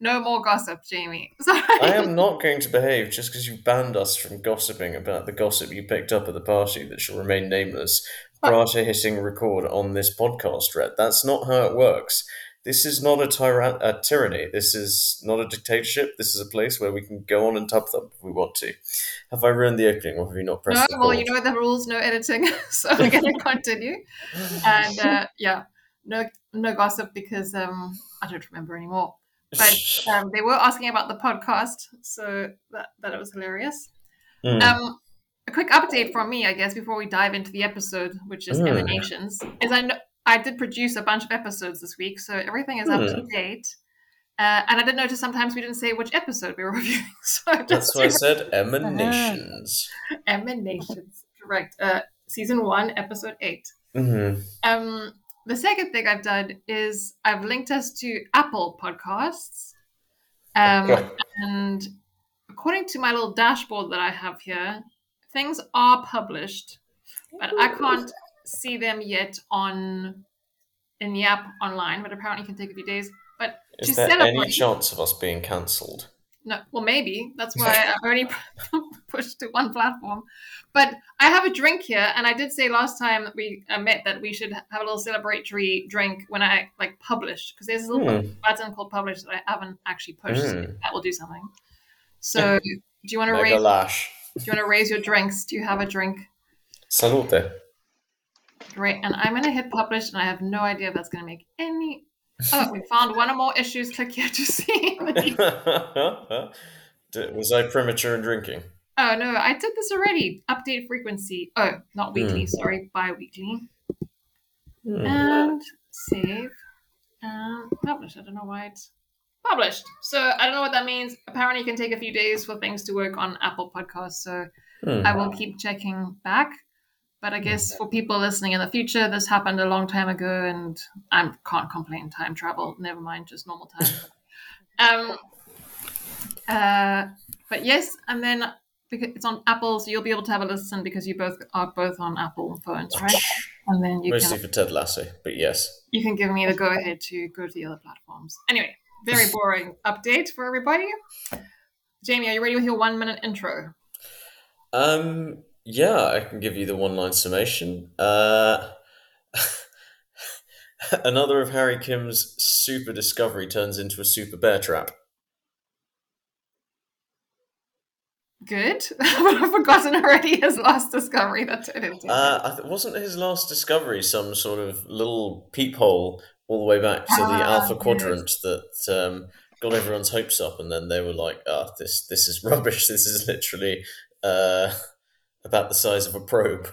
no more gossip, Jamie. Sorry. I am not going to behave just because you banned us from gossiping about the gossip you picked up at the party that shall remain nameless prior to hitting record on this podcast, Red. That's not how it works. This is not a, tyra- a tyranny. This is not a dictatorship. This is a place where we can go on and tub them if we want to. Have I ruined the opening, or have you not pressed? No, well, you know the rules, no editing, so we're going to continue. And uh, yeah, no, no gossip because um, I don't remember anymore. But um, they were asking about the podcast, so that that was hilarious. Mm. Um, a quick update from me, I guess, before we dive into the episode, which is Mm. emanations, is I know, I did produce a bunch of episodes this week, so everything is up to date. Uh, and I did notice sometimes we didn't say which episode we were reviewing. So That's why I said emanations. emanations, correct? Uh, season one, episode eight. Mm-hmm. Um, the second thing I've done is I've linked us to Apple Podcasts. Um, Okay. And according to my little dashboard that I have here, things are published, but I can't see them yet on in the app online. But apparently, it can take a few days. But Is to there any chance of us being cancelled? No, well, maybe that's why I've only pushed to one platform. But I have a drink here, and I did say last time that we met that we should have a little celebratory drink when I like publish because there's a little Hmm. button called publish that I haven't actually pushed. so Hmm. that will do something. So, do you want to raise? lash. Do you want to raise your drinks? Do you have a drink? Salute. Great. And I'm gonna hit publish, and I have no idea if that's gonna make any. Oh, we found one or more issues. Click here to see. Was I premature in drinking? Oh no, I did this already. Update frequency. Oh, not weekly, Hmm. sorry, bi-weekly. Hmm. And save. And publish. I don't know why it's published. So I don't know what that means. Apparently it can take a few days for things to work on Apple Podcasts, so Hmm. I will keep checking back. But I guess for people listening in the future, this happened a long time ago and I can't complain time travel. Never mind, just normal time. um uh but yes, and then because it's on Apple, so you'll be able to have a listen because you both are both on Apple phones, right? And then you Mostly can for Ted Lasso, but yes. you can give me the go ahead to go to the other platforms. Anyway, very boring update for everybody. Jamie, are you ready with your one minute intro? Um, yeah, I can give you the one line summation. Uh, another of Harry Kim's super discovery turns into a super bear trap. Good. but I've forgotten already his last discovery that turned into. Uh, th- wasn't his last discovery some sort of little peephole all the way back to the Ah, Alpha. Quadrant that um, got everyone's hopes up, and then they were like, "Ah, this this is rubbish. This is literally uh, about the size of a probe."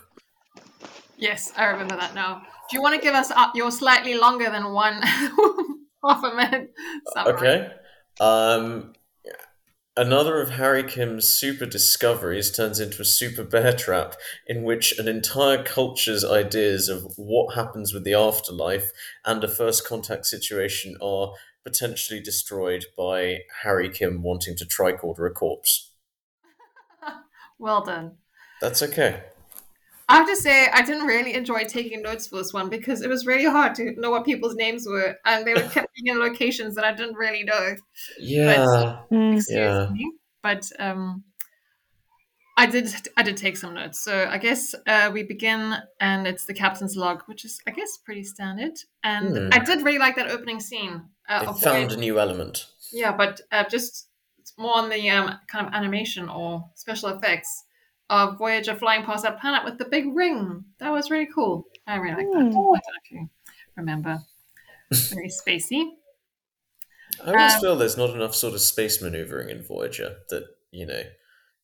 yes, I remember that now. Do you want to give us uh, your slightly longer than one half a minute summary? Okay. Um, another of Harry Kim's super discoveries turns into a super bear trap in which an entire culture's ideas of what happens with the afterlife and a first contact situation are potentially destroyed by Harry Kim wanting to tricorder a corpse. Well done. That's okay. I have to say, I didn't really enjoy taking notes for this one because it was really hard to know what people's names were, and they were kept in locations that I didn't really know. Yeah. Mm. Excuse Yeah. me, but um, I did I did take some notes. So I guess uh, we begin, and it's the captain's log, which is I guess pretty standard. And Hmm. I did really like that opening scene. Uh, They found a new element. yeah, but uh, just it's more on the um, kind of animation or special effects of Voyager flying past that planet with the big ring. That was really cool. I really like that. I don't know if you remember. Very spacey. I always Um, feel there's not enough sort of space maneuvering in Voyager. That you know,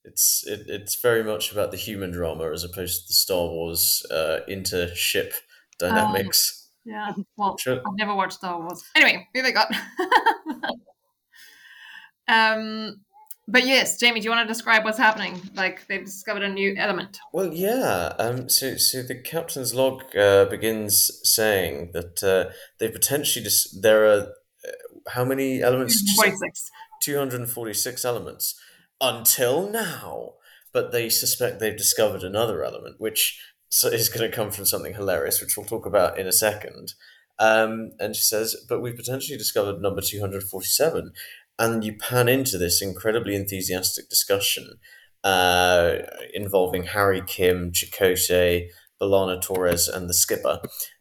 it's it, it's very much about the human drama as opposed to the Star Wars uh, inter ship dynamics. Yeah. Well, Sure. I've never watched Star Wars. Anyway, here we go. um, but yes, Jamie, do you want to describe what's happening? Like they've discovered a new element. Well, yeah. Um. So, so the captain's log uh, begins saying that uh, they potentially just there are uh, how many elements? you say? Forty-six. 246 elements until now. But they suspect they've discovered another element, which is going to come from something hilarious, which we'll talk about in a second. Um, and she says, but we've potentially discovered number 247. And you pan into this incredibly enthusiastic discussion uh, involving Harry Kim, Chakotay, B'Elanna Torres, and the skipper.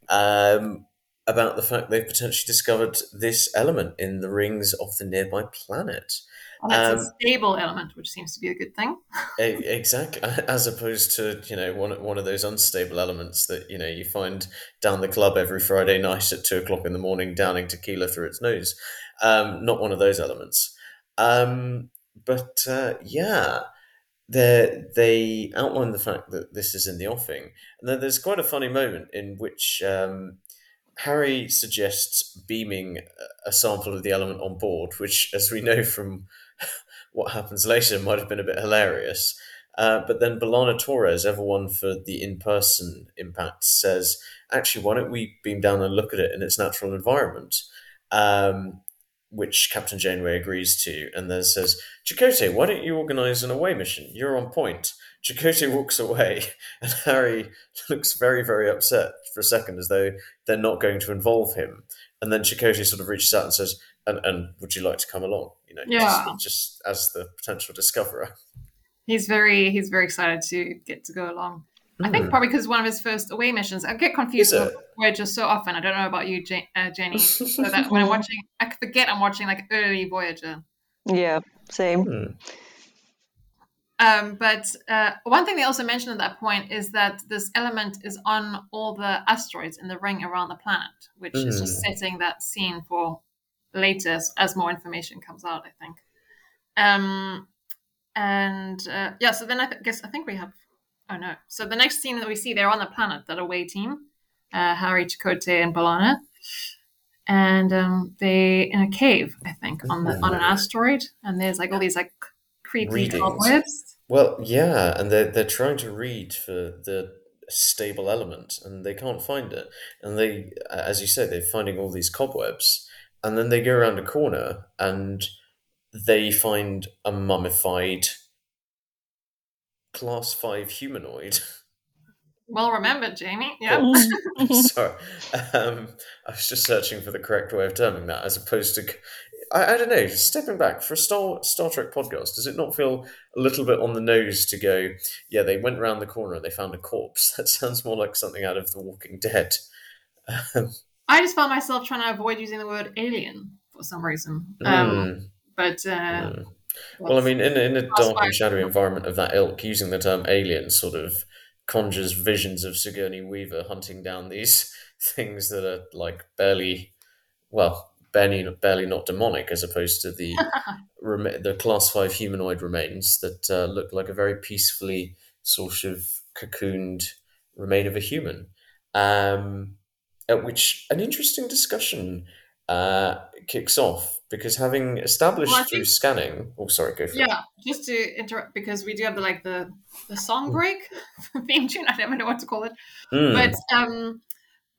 Um, about the fact they've potentially discovered this element in the rings of the nearby planet. And that's um, a stable element, which seems to be a good thing. exactly, as opposed to you know one one of those unstable elements that you know you find down the club every Friday night at two o'clock in the morning, downing tequila through its nose. Um, not one of those elements. Um, but uh, yeah, they they outline the fact that this is in the offing, and then there's quite a funny moment in which um, Harry suggests beaming a sample of the element on board, which, as we know from what happens later, might have been a bit hilarious. Uh, but then B'Elanna Torres, ever one for the in person impact, says, actually, why don't we beam down and look at it in its natural environment? Um, which Captain Janeway agrees to, and then says, Chakotay, why don't you organise an away mission? You're on point. Chakotay walks away, and Harry looks very, very upset for a second, as though they're not going to involve him. And then Chakotay sort of reaches out and says, and, and would you like to come along? You know, yeah. just, just as the potential discoverer. He's very he's very excited to get to go along. Mm. I think hmm. probably because one of his first away missions. I get confused with Voyager so often. I don't know about you, uh, Jenny. so that when I'm watching, I forget I'm watching like early Voyager. Yeah, same. Mm. Um, but uh, one thing they also mentioned at that point is that this element is on all the asteroids in the ring around the planet, which mm. is just hmm. setting that scene for later as, as, more information comes out. I think. Um, and uh, yeah, so then I th- guess I think we have Oh no! So the next scene that we see, they're on the planet, that away team, uh, Harry, Chakotay, and B'Elanna, and um, they in a cave, I think, on the on an asteroid, and there's like all these like creepy cobwebs. Well, yeah, and they're they're trying to read for the stable element, and they can't find it, and they, as you said, they're finding all these cobwebs, and then they go around a corner and they find a mummified class five humanoid. Well remembered, Jamie. Yeah. Sorry. Um, I was just searching for the correct way of terming that as opposed to. I, I don't know, stepping back for a Star, Star Trek podcast, does it not feel a little bit on the nose to go, yeah, they went round the corner and they found a corpse? That sounds more like something out of The Walking Dead. Um, I just found myself trying to avoid using the word alien for some reason. Um, mm. But uh, mm. Well, I mean, in, in a dark and shadowy environment of that ilk, using the term alien sort of conjures visions of Sigourney Weaver hunting down these things that are like barely, well, barely, barely not demonic, as opposed to the the class five humanoid remains that uh, look like a very peacefully sort of cocooned remain of a human. Um, at which an interesting discussion uh, kicks off because having established well, through think, scanning oh sorry go for yeah it. just to interrupt because we do have the like the the song hmm. break theme tune i don't even know what to call it mm. but um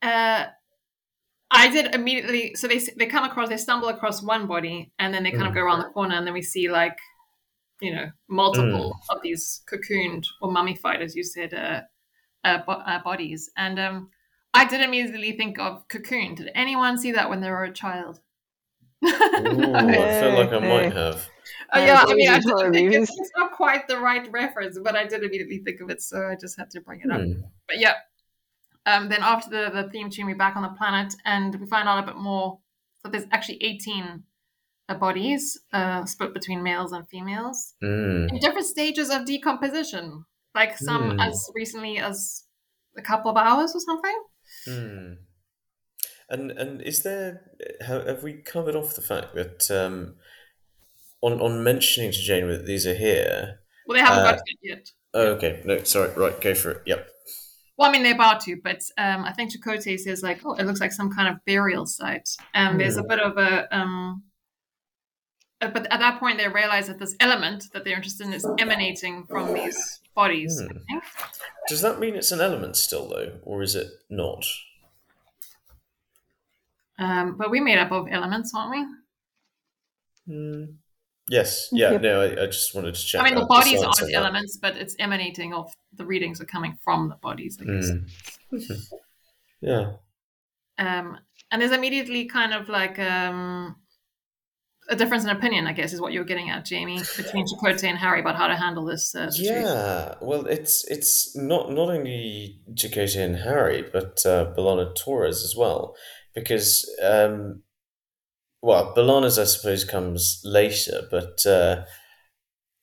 uh i did immediately so they they come across they stumble across one body and then they kind mm. of go around the corner and then we see like you know multiple mm. of these cocooned or mummified as you said uh, uh, bo- uh bodies and um I did immediately think of Cocoon. Did anyone see that when they were a child? Ooh, I feel like I might have. Oh, yeah, I mean, I think it's, it's not quite the right reference, but I did immediately think of it, so I just had to bring it up. Hmm. But yeah, um, then after the, the theme tune, we're back on the planet, and we find out a bit more. So there's actually 18 uh, bodies uh, split between males and females mm. in different stages of decomposition, like some mm. as recently as a couple of hours or something. Mm. And and is there have we covered off the fact that um, on on mentioning to Jane that these are here? Well, they haven't uh, got to it yet. Oh, okay. No, sorry. Right, go for it. Yep. Well, I mean, they're about to, but um, I think Chakotay says like, oh, it looks like some kind of burial site, and mm. there's a hmm. bit of a. Um, but at that point, they realize that this element that they're interested in is emanating from these bodies. Mm. Does that mean it's an element still, though, or is it not? Um, but we're made up of elements, aren't we? Mm. Yes. Yeah. Yep. No, I, I, just wanted to check. I mean, the bodies aren't that. elements, but it's emanating of the readings are coming from the bodies. I guess. Mm. yeah. Um, and there's immediately kind of like um, a difference in opinion, I guess, is what you're getting at, Jamie, between Chakotay and Harry about how to handle this uh, situation. Yeah, well, it's it's not not only Chakotay and Harry, but uh, B'Elanna Torres as well, because um, well, B'Elanna's I suppose comes later, but uh,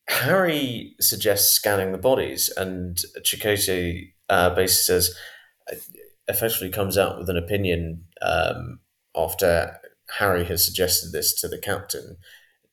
Harry suggests scanning the bodies, and Chakotay uh, basically says, effectively comes out with an opinion um, after Harry has suggested this to the captain.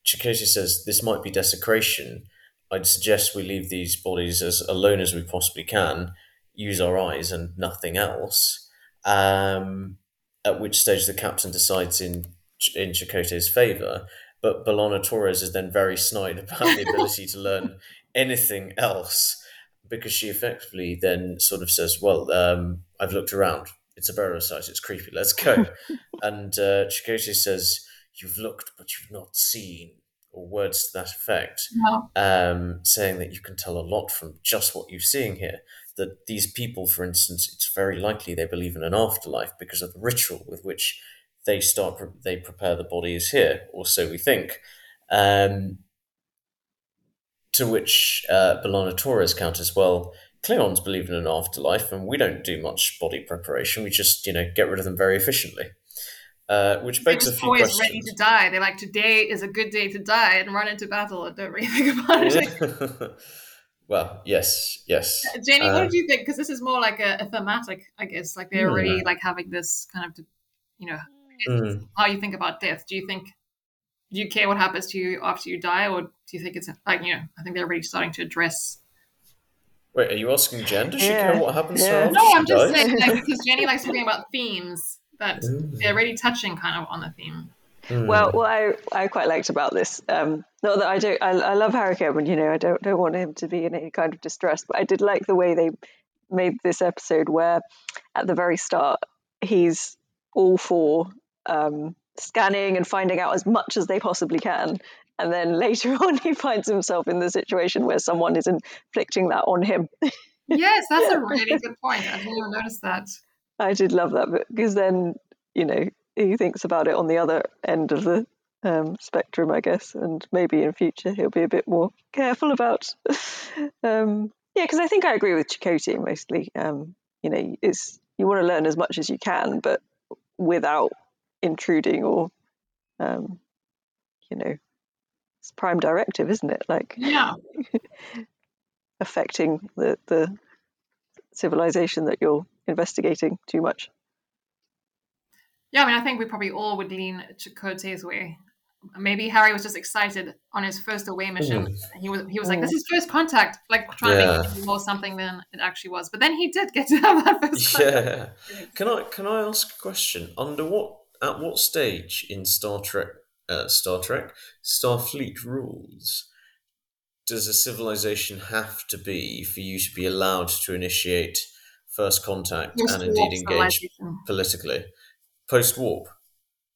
Chakotay says this might be desecration. I'd suggest we leave these bodies as alone as we possibly can, use our eyes and nothing else. Um, at which stage the captain decides in in Chakotay's favour, but B'Elanna Torres is then very snide about the ability to learn anything else because she effectively then sort of says, "Well, um, I've looked around. It's a burial site. It's creepy. Let's go." and uh, Chakotay says, "You've looked, but you've not seen," or words to that effect, No. um, saying that you can tell a lot from just what you're seeing here. That these people, for instance, it's very likely they believe in an afterlife because of the ritual with which they start pre- they prepare the bodies here, or so we think. Um, to which uh, B'Elanna Torres counters, well, Klingons believe in an afterlife, and we don't do much body preparation. We just, you know, get rid of them very efficiently. Uh, which begs a few always questions. ready to die. They're like, today is a good day to die and run into battle and don't really think about it. Yeah. well, yes, yes. Jenny, what Uh, did you think? Because this is more like a, a thematic, I guess. Like they're Hmm. already like having this kind of, you know, mm. how you think about death. Do you think, do you care what happens to you after you die, or do you think it's like you know? I think they're already starting to address. Wait, are you asking Jen? Does she care what happens to yeah. her? No, I'm just dies? saying like, because Jenny likes talking about themes that Mm. they're already touching kind of on the theme. Mm. Well, what I, I quite liked about this, um, not that I don't, I, I love Harry Cameron, you know, I don't don't want him to be in any kind of distress, but I did like the way they made this episode where, at the very start, he's all for um, scanning and finding out as much as they possibly can, and then later on he finds himself in the situation where someone is inflicting that on him. Yes, that's a really good point. I didn't even notice that. I did love that because then you know he thinks about it on the other end of the um, spectrum, I guess, and maybe in future he'll be a bit more careful about. um, yeah, because I think I agree with Chakotay mostly. Um, you know, it's you want to learn as much as you can, but without intruding or, um, you know, it's prime directive, isn't it? Like Yeah. affecting the the civilization that you're investigating too much. Yeah, I mean, I think we probably all would lean Chakotay's way. Maybe Harry was just excited on his first away mission. Hmm. He was he was like, hmm. "This is first contact," like trying to Yeah. make it more something than it actually was. But then he did get to have that first contact. Yeah. Can I can I ask a question? Under what at what stage in Star Trek uh, Star Trek Starfleet rules does a civilization have to be for you to be allowed to initiate first contact First and indeed engage politically post warp?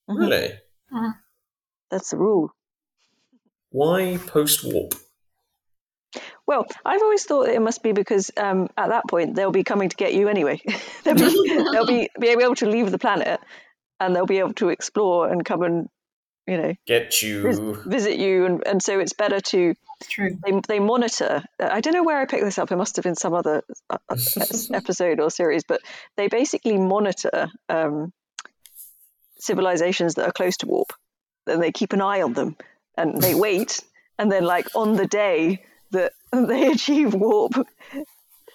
Mhm. Really? That's the rule. Why post warp? Well, I've always thought it must be because um, at that point they'll be coming to get you anyway. they'll be they'll be be able to leave the planet, and they'll be able to explore and come and you know Get you. visit you, and, and so it's better to true. they they monitor. I don't know where I picked this up. It must have been some other uh, uh, episode or series, but they basically monitor um, civilizations that are close to warp, and they keep an eye on them, and they wait, and then like on the day that they achieve warp,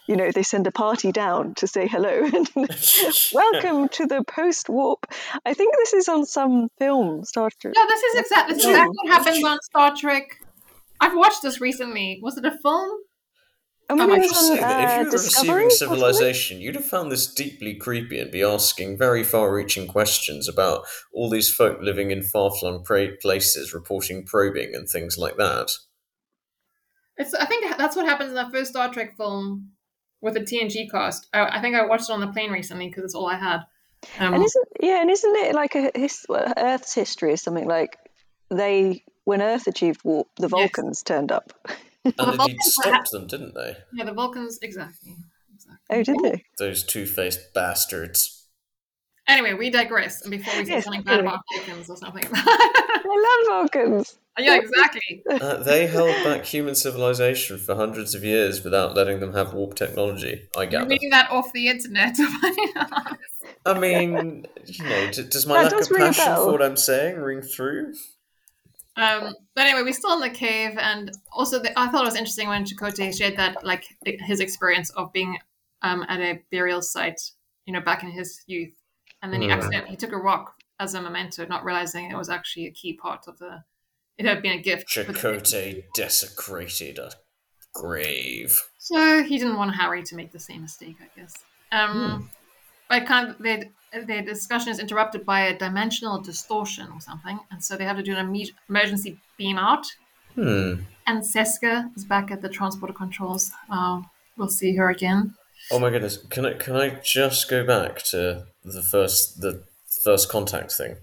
you know, they send a party down to say hello and welcome to the post warp. I think this is on some film, Star Trek. Yeah, this is exactly this is exactly what happens on Star Trek. I've watched this recently. Was it a film? Oh, I maybe might it was just on say that if uh, you were Discovery receiving civilization, you'd have found this deeply creepy and be asking very far-reaching questions about all these folk living in far-flung pra- places, reporting probing and things like that. It's. I think that's what happens in the first Star Trek film with the TNG cast. I, I think I watched it on the plane recently because it's all I had. Um, And isn't yeah, and isn't it like a his, Earth's history or something like they when Earth achieved warp, the Vulcans turned up. And Well, the indeed Vulcans were stopped them, didn't they? yeah, the Vulcans exactly. exactly. Oh, did they? Those two-faced bastards. Anyway, we digress. And before we say Yes, something bad about Vulcans or something. I love Vulcans. Yeah, exactly. Uh, they held back human civilization for hundreds of years without letting them have warp technology. I You're gather. reading that off the internet. I mean, you know, d- does my That lack does of passion for what I'm saying ring through? Um, but anyway, we're still in the cave, and also the, I thought it was interesting when Chakotay shared that, like his experience of being um, at a burial site, you know, back in his youth, and then he Mm. accidentally he took a rock as a memento, not realizing it was actually a key part of the. It had been a gift. Chakotay desecrated a grave. So he didn't want Harry to make the same mistake, I guess. Um, But kind of their, their discussion is interrupted by a dimensional distortion or something, and so they have to do an imme- emergency beam out. Hmm. And Seska is back at the transporter controls. Uh, we'll see her again. Oh my goodness! Can I can I just go back to the first the first contact thing?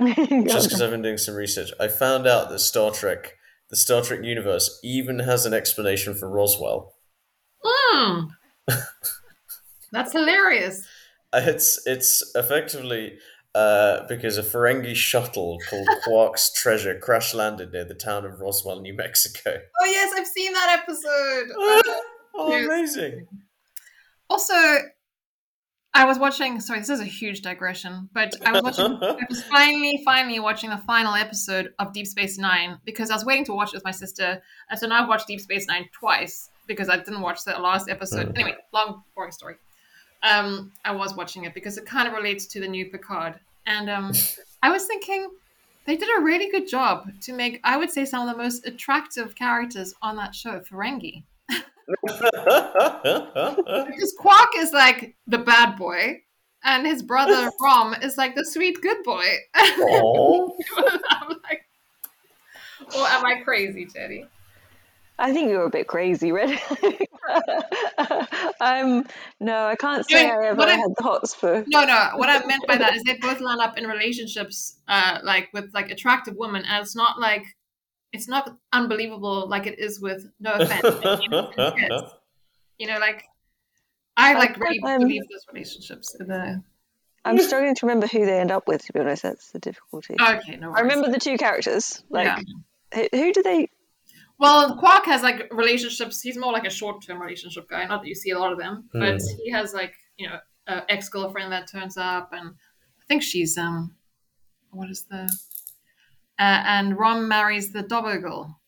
Just because I've been doing some research, I found out that Star Trek, the Star Trek universe, even has an explanation for Roswell. Hmm. That's hilarious. Uh, It's it's effectively uh, because a Ferengi shuttle called Quark's Treasure crash landed near the town of Roswell, New Mexico. Oh yes, I've seen that episode. oh, amazing! Also, I was watching. Sorry, this is a huge digression, but I was watching. I was finally, finally watching the final episode of Deep Space Nine because I was waiting to watch it with my sister, and so now I've watched Deep Space Nine twice because I didn't watch the last episode. Mm. Anyway, long boring story. Um, I was watching it because it kind of relates to the new Picard, and um, I was thinking they did a really good job to make, I would say, some of the most attractive characters on that show, Ferengi. Because Quark is like the bad boy, and his brother Rom is like the sweet good boy. Aw. I'm like, or am I crazy, Teddy? I think you're a bit crazy, Red. um, no, I can't say mean, I ever I- had the hots for. No, no. What I meant by that is they both land up in relationships, uh, like with like attractive women, and it's not like it's not unbelievable like it is with no offense, you know, like I like really Um, believe those relationships. are The I'm struggling to remember who they end up with. To be honest, that's the difficulty. okay, no. I remember the two characters. Like, Yeah. who, who do they? Well, Quark has like relationships. He's more like a short-term relationship guy. Not that you see a lot of them, but Hmm. he has like you know an ex-girlfriend that turns up, and I think she's um, what is the? Uh, and Rom marries the Dabo girl.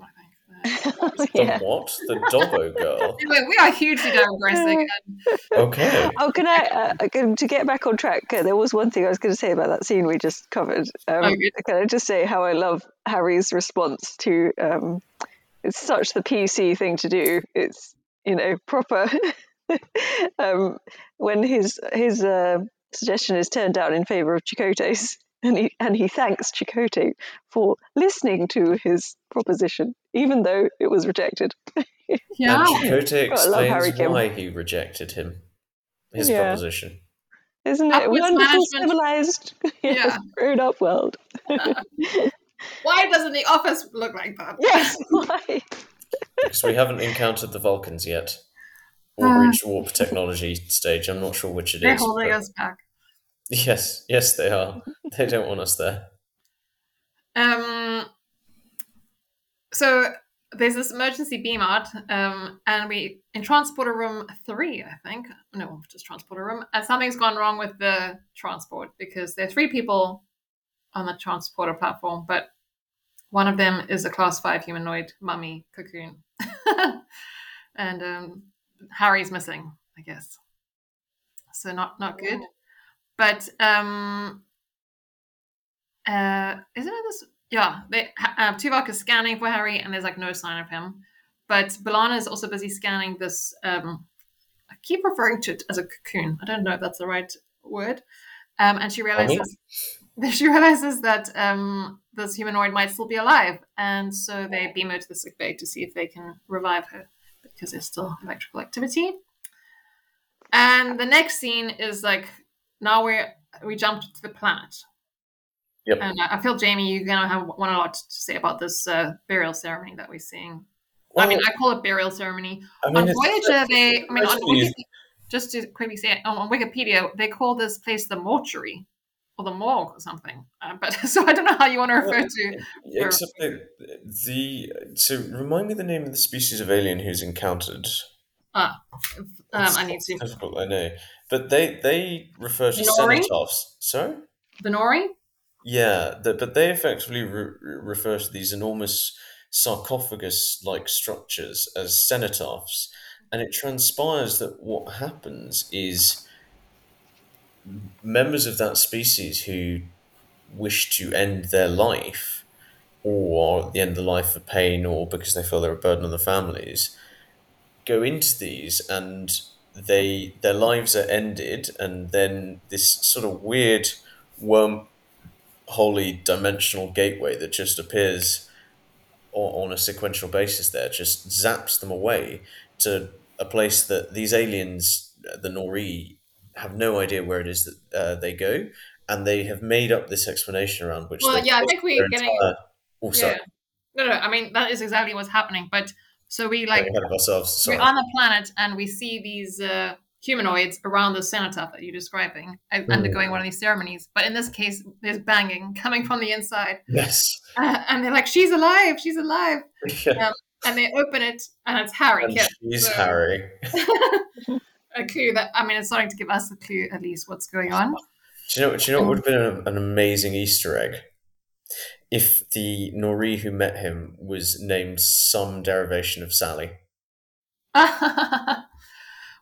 I think. Uh, The yeah. what? The Dabo girl. anyway, we are hugely digressing. and Okay. Oh, can I? Uh, to get back on track, uh, there was one thing I was going to say about that scene we just covered. Um, Oh, can I just say how I love Harry's response to? Um, it's such the PC thing to do. It's you know proper. um, when his his uh, suggestion is turned down in favour of Chakotay's, and he and he thanks Chakotay for listening to his proposition, even though it was rejected. Yeah. And Chakotay God, Harry explains Kim. why he rejected him. His Yeah. proposition. Isn't it Upwards wonderful, management. civilized, Yeah. grown up world? Why doesn't the office look like that? Yes, why? Because we haven't encountered the Vulcans yet. Or uh. reached warp technology stage. I'm not sure which it They're is, holding but- us back. Yes, yes, they are. They don't want us there. Um, so there's this emergency beam out, um, and we in transporter room three, I think. No, just transporter room. And something's gone wrong with the transport because there are three people on the transporter platform, but one of them is a class five humanoid mummy cocoon, and um, Harry's missing, I guess. So not not good. But um, uh, isn't it this? Yeah, they, uh, Tuvok is scanning for Harry, and there's like no sign of him. But B'Elanna is also busy scanning this. Um, I keep referring to it as a cocoon. I don't know if that's the right word. Um, and she realizes she realizes that um, this humanoid might still be alive, and so they beam her to the sick bay to see if they can revive her because there's still electrical activity. And the next scene is like now we're we jumped to the planet. Yep. And I I feel Jamie, you're gonna have one a lot to say about this uh, burial ceremony that we're seeing. I mean, I call it burial ceremony. I mean, on Voyager, they, I mean, on supposed to be- Voyager, just to quickly say on Wikipedia, they call this place the mortuary or the morgue or something. Uh, but so I don't know how you want to refer to. Except the, the so remind me the name of the species of alien who's encountered. Ah, um, I need to. Difficult, I know, but they they refer to cenotaphs. Sorry. Benori? Yeah, the, but they effectively re- refer to these enormous sarcophagus-like structures as cenotaphs, and it transpires that what happens is members of that species who wish to end their life, or at the end of the life for pain, or because they feel they're a burden on the families, go into these and they their lives are ended, and then this sort of weird worm holy dimensional gateway that just appears on, on a sequential basis there just zaps them away to a place that these aliens the Nori have no idea where it is that uh, they go and they have made up this explanation around which Well, yeah, I think we're getting- entire- oh Yeah. No, no. I mean, that is exactly what's happening. But so we like, ahead of ourselves sorry we're on the planet and we see these uh, humanoids around the cenotaph that you're describing, Hmm. undergoing one of these ceremonies. But in this case, there's banging coming from the inside, yes uh, and they're like, "She's alive! She's alive!" yeah. And they open it, and it's Harry. and she's so- Harry a clue that I mean, it's starting to give us a clue at least what's going on. Do you know? Do you know what would have been an amazing Easter egg? If the Nori who met him was named some derivation of Sally.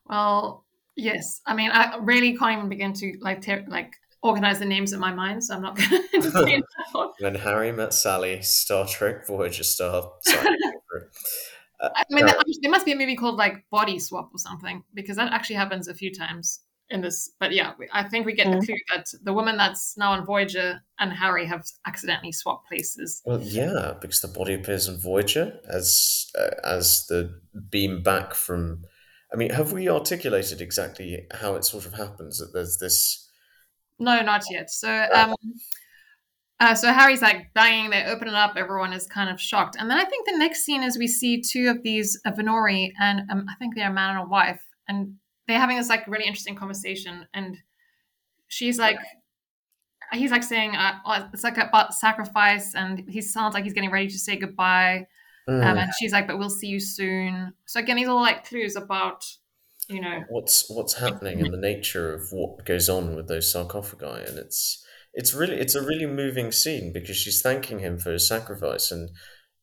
well, yes. I mean, I really can't even begin to like ter- like organize the names in my mind, so I'm not going to. When Harry met Sally, Star Trek Voyager star. Sorry. Uh, I mean, there, there must be a movie called like Body Swap or something because that actually happens a few times in this. But yeah, I think we get the Mm. clue that the woman that's now on Voyager and Harry have accidentally swapped places. well, yeah, because the body appears on Voyager as uh, as the beam back from. I mean, have we articulated exactly how it sort of happens that there's this? No, not yet. So, um, uh, so Harry's like banging. They open it up. Everyone is kind of shocked. And then I think the next scene is we see two of these uh, Vhnori, and um, I think they're a man and a wife, and they're having this like really interesting conversation. And she's like, he's like saying, uh, oh, it's like about sacrifice, and he sounds like he's getting ready to say goodbye. Hmm, Um, and she's like, but we'll see you soon. So again, these are all like clues about, you know, what's what's happening and the nature of what goes on with those sarcophagi and it's it's really it's a really moving scene because she's thanking him for his sacrifice and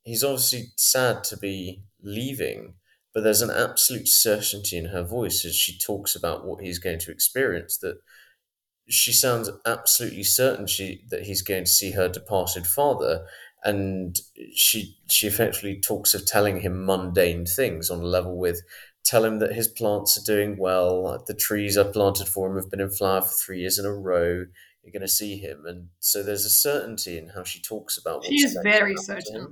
he's obviously sad to be leaving but there's an absolute certainty in her voice as she talks about what he's going to experience that she sounds absolutely certain she that he's going to see her departed father. And she she effectively talks of telling him mundane things on a level with tell him that his plants are doing well the trees I planted for him have been in flower for three years in a row you're going to see him. And so there's a certainty in how she talks about she is very certain.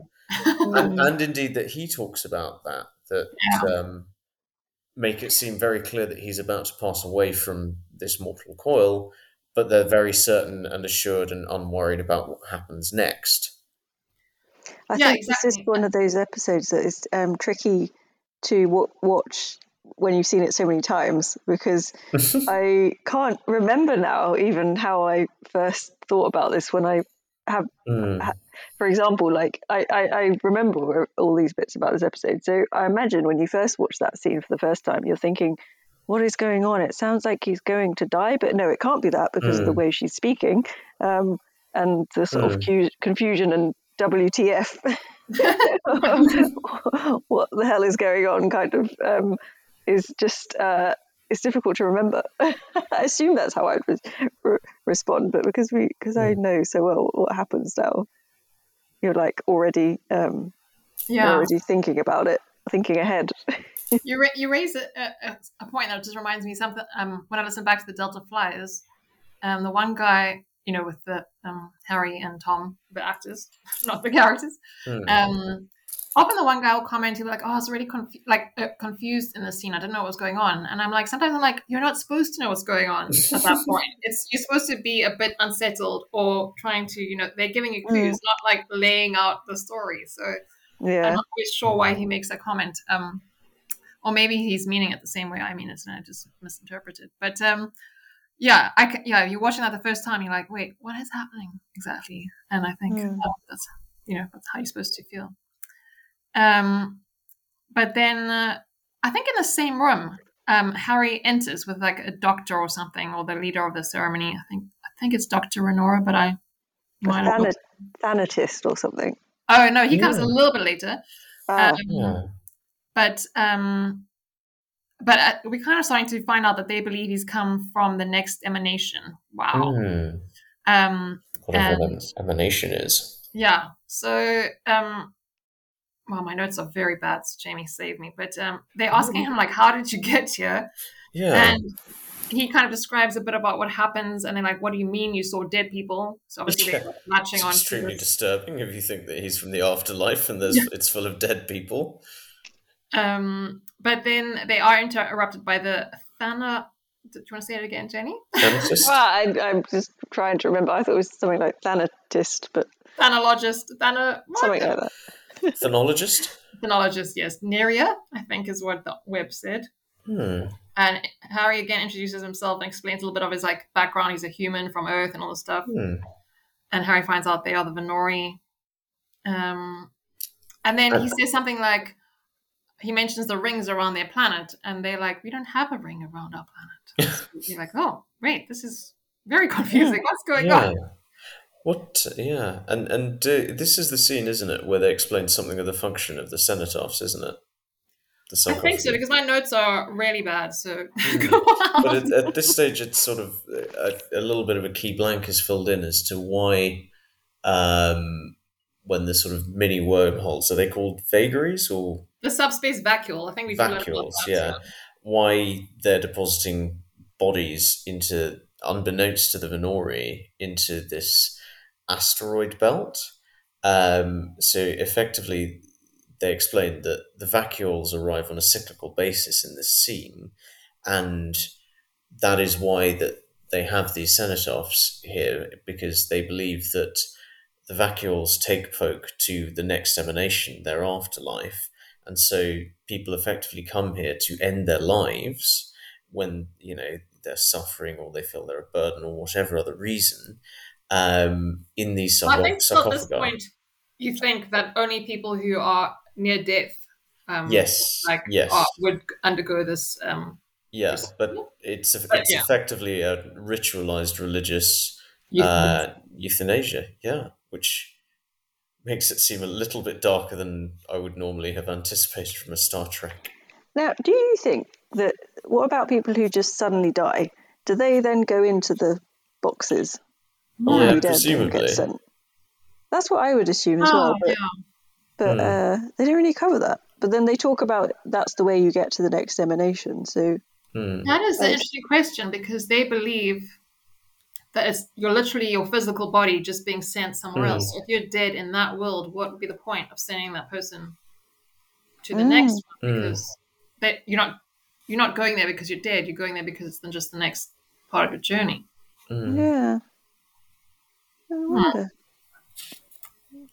and, and indeed that he talks about that that um, make it seem very clear that he's about to pass away from this mortal coil but they're very certain and assured and unworried about what happens next. I Yeah, think this is one of those episodes that is um, tricky to w- watch when you've seen it so many times because I can't remember now even how I first thought about this when I have, Hmm. for example, like I, I, I remember all these bits about this episode. So I imagine when you first watch that scene for the first time, you're thinking, what is going on? It sounds like he's going to die, but no, it can't be that because of the Mm. way she's speaking um, and the sort of cu- confusion and WTF. what the hell is going on? Kind of um, is just uh, it's difficult to remember. I assume that's how I'd re- re- respond, but because we because I know so well what happens now, you're like already um, Yeah. already thinking about it, thinking ahead. you ra- you raise a, a, a point that just reminds me something. Um, when I listen back to the Delta Flyers, um, the one guy, you know, with the um Harry and Tom, the actors, not the characters. Hmm. Um, often the one guy will comment, he'll be like, "Oh, I was really confu- like uh, confused in the scene. I didn't know what was going on." And I'm like, sometimes I'm like, "You're not supposed to know what's going on at that point. It's you're supposed to be a bit unsettled or trying to, you know, they're giving you clues, not like laying out the story." So yeah I'm not always sure why he makes that comment. Um, or maybe he's meaning it the same way I mean it, and I just misinterpreted. But um, yeah, I c- yeah, you're watching that the first time, you're like, wait, what is happening exactly? And I think Mm. oh, that's you know that's how you're supposed to feel. Um, but then uh, I think in the same room, um, Harry enters with like a doctor or something, or the leader of the ceremony. I think I think it's Doctor Renora, but I might have. thanat- thanatist or something. Oh no, he comes a little bit later. Ah, Um, Yeah. but um, but uh, we're kind of starting to find out that they believe he's come from the next emanation. Wow. Hmm. Um, Whatever And- that emanation is. yeah. So um, well, my notes are very bad. So Jamie, save me. But um, they're asking him like, "How did you get here?" Yeah. And he kind of describes a bit about what happens, and they're like, "What do you mean you saw dead people?" So obviously Yeah. they're latching it's on extremely this. disturbing if you think that he's from the afterlife and there's Yeah. it's full of dead people. Um, but then they are interrupted by the Thana. Do you want to say it again, Jenny? Thanatist? well, I, I'm just trying to remember. I thought it was something like thanatist, but Thanologist, Thana, something like that. Phenologist? Phenologist, yes. Neria, I think is what the web said. Hmm. And Harry again introduces himself and explains a little bit of his like background. He's a human from Earth and all this stuff. Hmm. And Harry finds out they are the Vhnori. Um, and then he says something like, he mentions the rings around their planet, and they're like, "We don't have a ring around our planet." So you're like, "Oh, wait, this is very confusing. What's going Yeah. on?" What? Yeah, and and uh, this is the scene, isn't it, where they explain something of the function of the cenotaphs, isn't it? The I think so because my notes are really bad. So on. but at, at this stage, it's sort of uh, a, a little bit of a key blank is filled in as to why, um, when the sort of mini wormholes are they called vagaries or the subspace vacuole. I think we've learned a lot vacuoles? Yeah, why they're depositing bodies into, unbeknownst to the Vhnori, into this asteroid belt. Um, so effectively, they explained that the vacuoles arrive on a cyclical basis in this scene, and that is why that they have these cenotaphs here because they believe that the vacuoles take folk to the next emanation, their afterlife, and so people effectively come here to end their lives when you know they're suffering or they feel they're a burden or whatever other reason um, in these So I think still at this point, you think that only people who are near death, um, Yes, like yes. are, would undergo this. Um, Yeah, Yes. but it's But it's yeah. effectively a ritualized religious euthanasia. uh, euthanasia. Yeah, which makes it seem a little bit darker than I would normally have anticipated from a Star Trek. Now, do you think that what about people who just suddenly die? Do they then go into the boxes? No. Yeah, Or do they presumably. That's what I would assume as Oh, well. But, yeah. but Hmm. uh, they don't really cover that. But then they talk about that's the way you get to the next emanation. So Hmm. That is an interesting question because they believe that it's you're literally your physical body just being sent somewhere Mm. else. If you're dead in that world, what would be the point of sending that person to the Mm. next one? Mm. Because they, you're not you're not going there because you're dead. You're going there because it's then just the next part of your journey. Hmm. yeah, I wonder.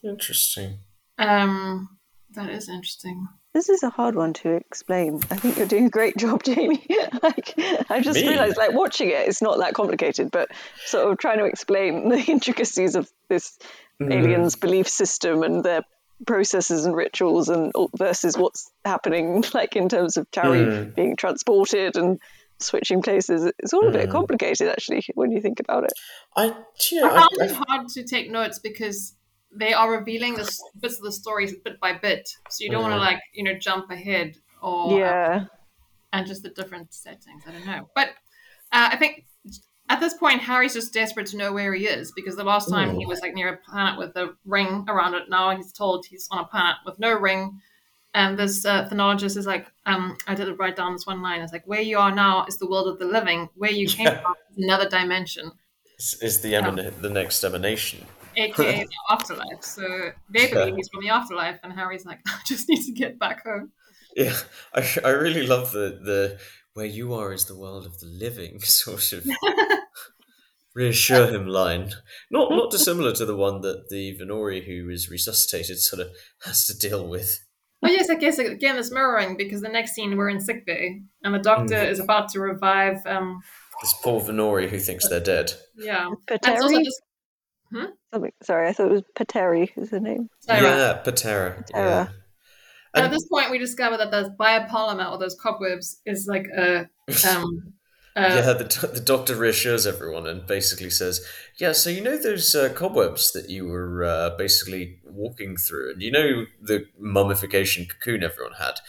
Interesting. Um, that is interesting. This is a hard one to explain. I think you're doing a great job, Jamie. like, I just Me? realised, like watching it, it's not that complicated, but sort of trying to explain the intricacies of this Hmm. aliens' belief system and their processes and rituals, and versus what's happening, like in terms of Harry Mm. being transported and switching places. It's all a bit Mm. complicated, actually, when you think about it. I, do you know, I I, found it hard to take notes because they are revealing the bits of the stories bit by bit, so you don't want to Mhm. like you know jump ahead or uh, yeah. and just the different settings. I don't know, but uh, I think at this point Harry's just desperate to know where he is because the last time he Mm. was like near a planet with a ring around it. Now he's told he's on a planet with no ring. And this uh, phenologist is like, um, I did write down this one line. It's like, where you are now is the world of the living. Where you came Yeah. from is another dimension. is, is the emana- the next emanation. aka the afterlife. So they believe he's from the afterlife, and Harry's like, I just need to get back home. Yeah, I, I really love the the where you are is the world of the living sort of reassure him line. Not not dissimilar to the one that the Vhnori who is resuscitated sort of has to deal with. Oh yes, I guess again it's mirroring because the next scene we're in sick bay and the doctor Mhm. is about to revive. Um, This poor Vhnori who thinks they're dead. yeah, and Pateri? just Something. Sorry, I thought it was Pateri. Is the name? Sarah. Yeah, Patera. Patera. Yeah. And at this point, we discover that the biopolymer or those cobwebs is like a um, uh, yeah, the, do- the doctor reassures everyone and basically says, "Yeah, so you know those uh, cobwebs that you were uh, basically walking through, and you know the mummification cocoon everyone had.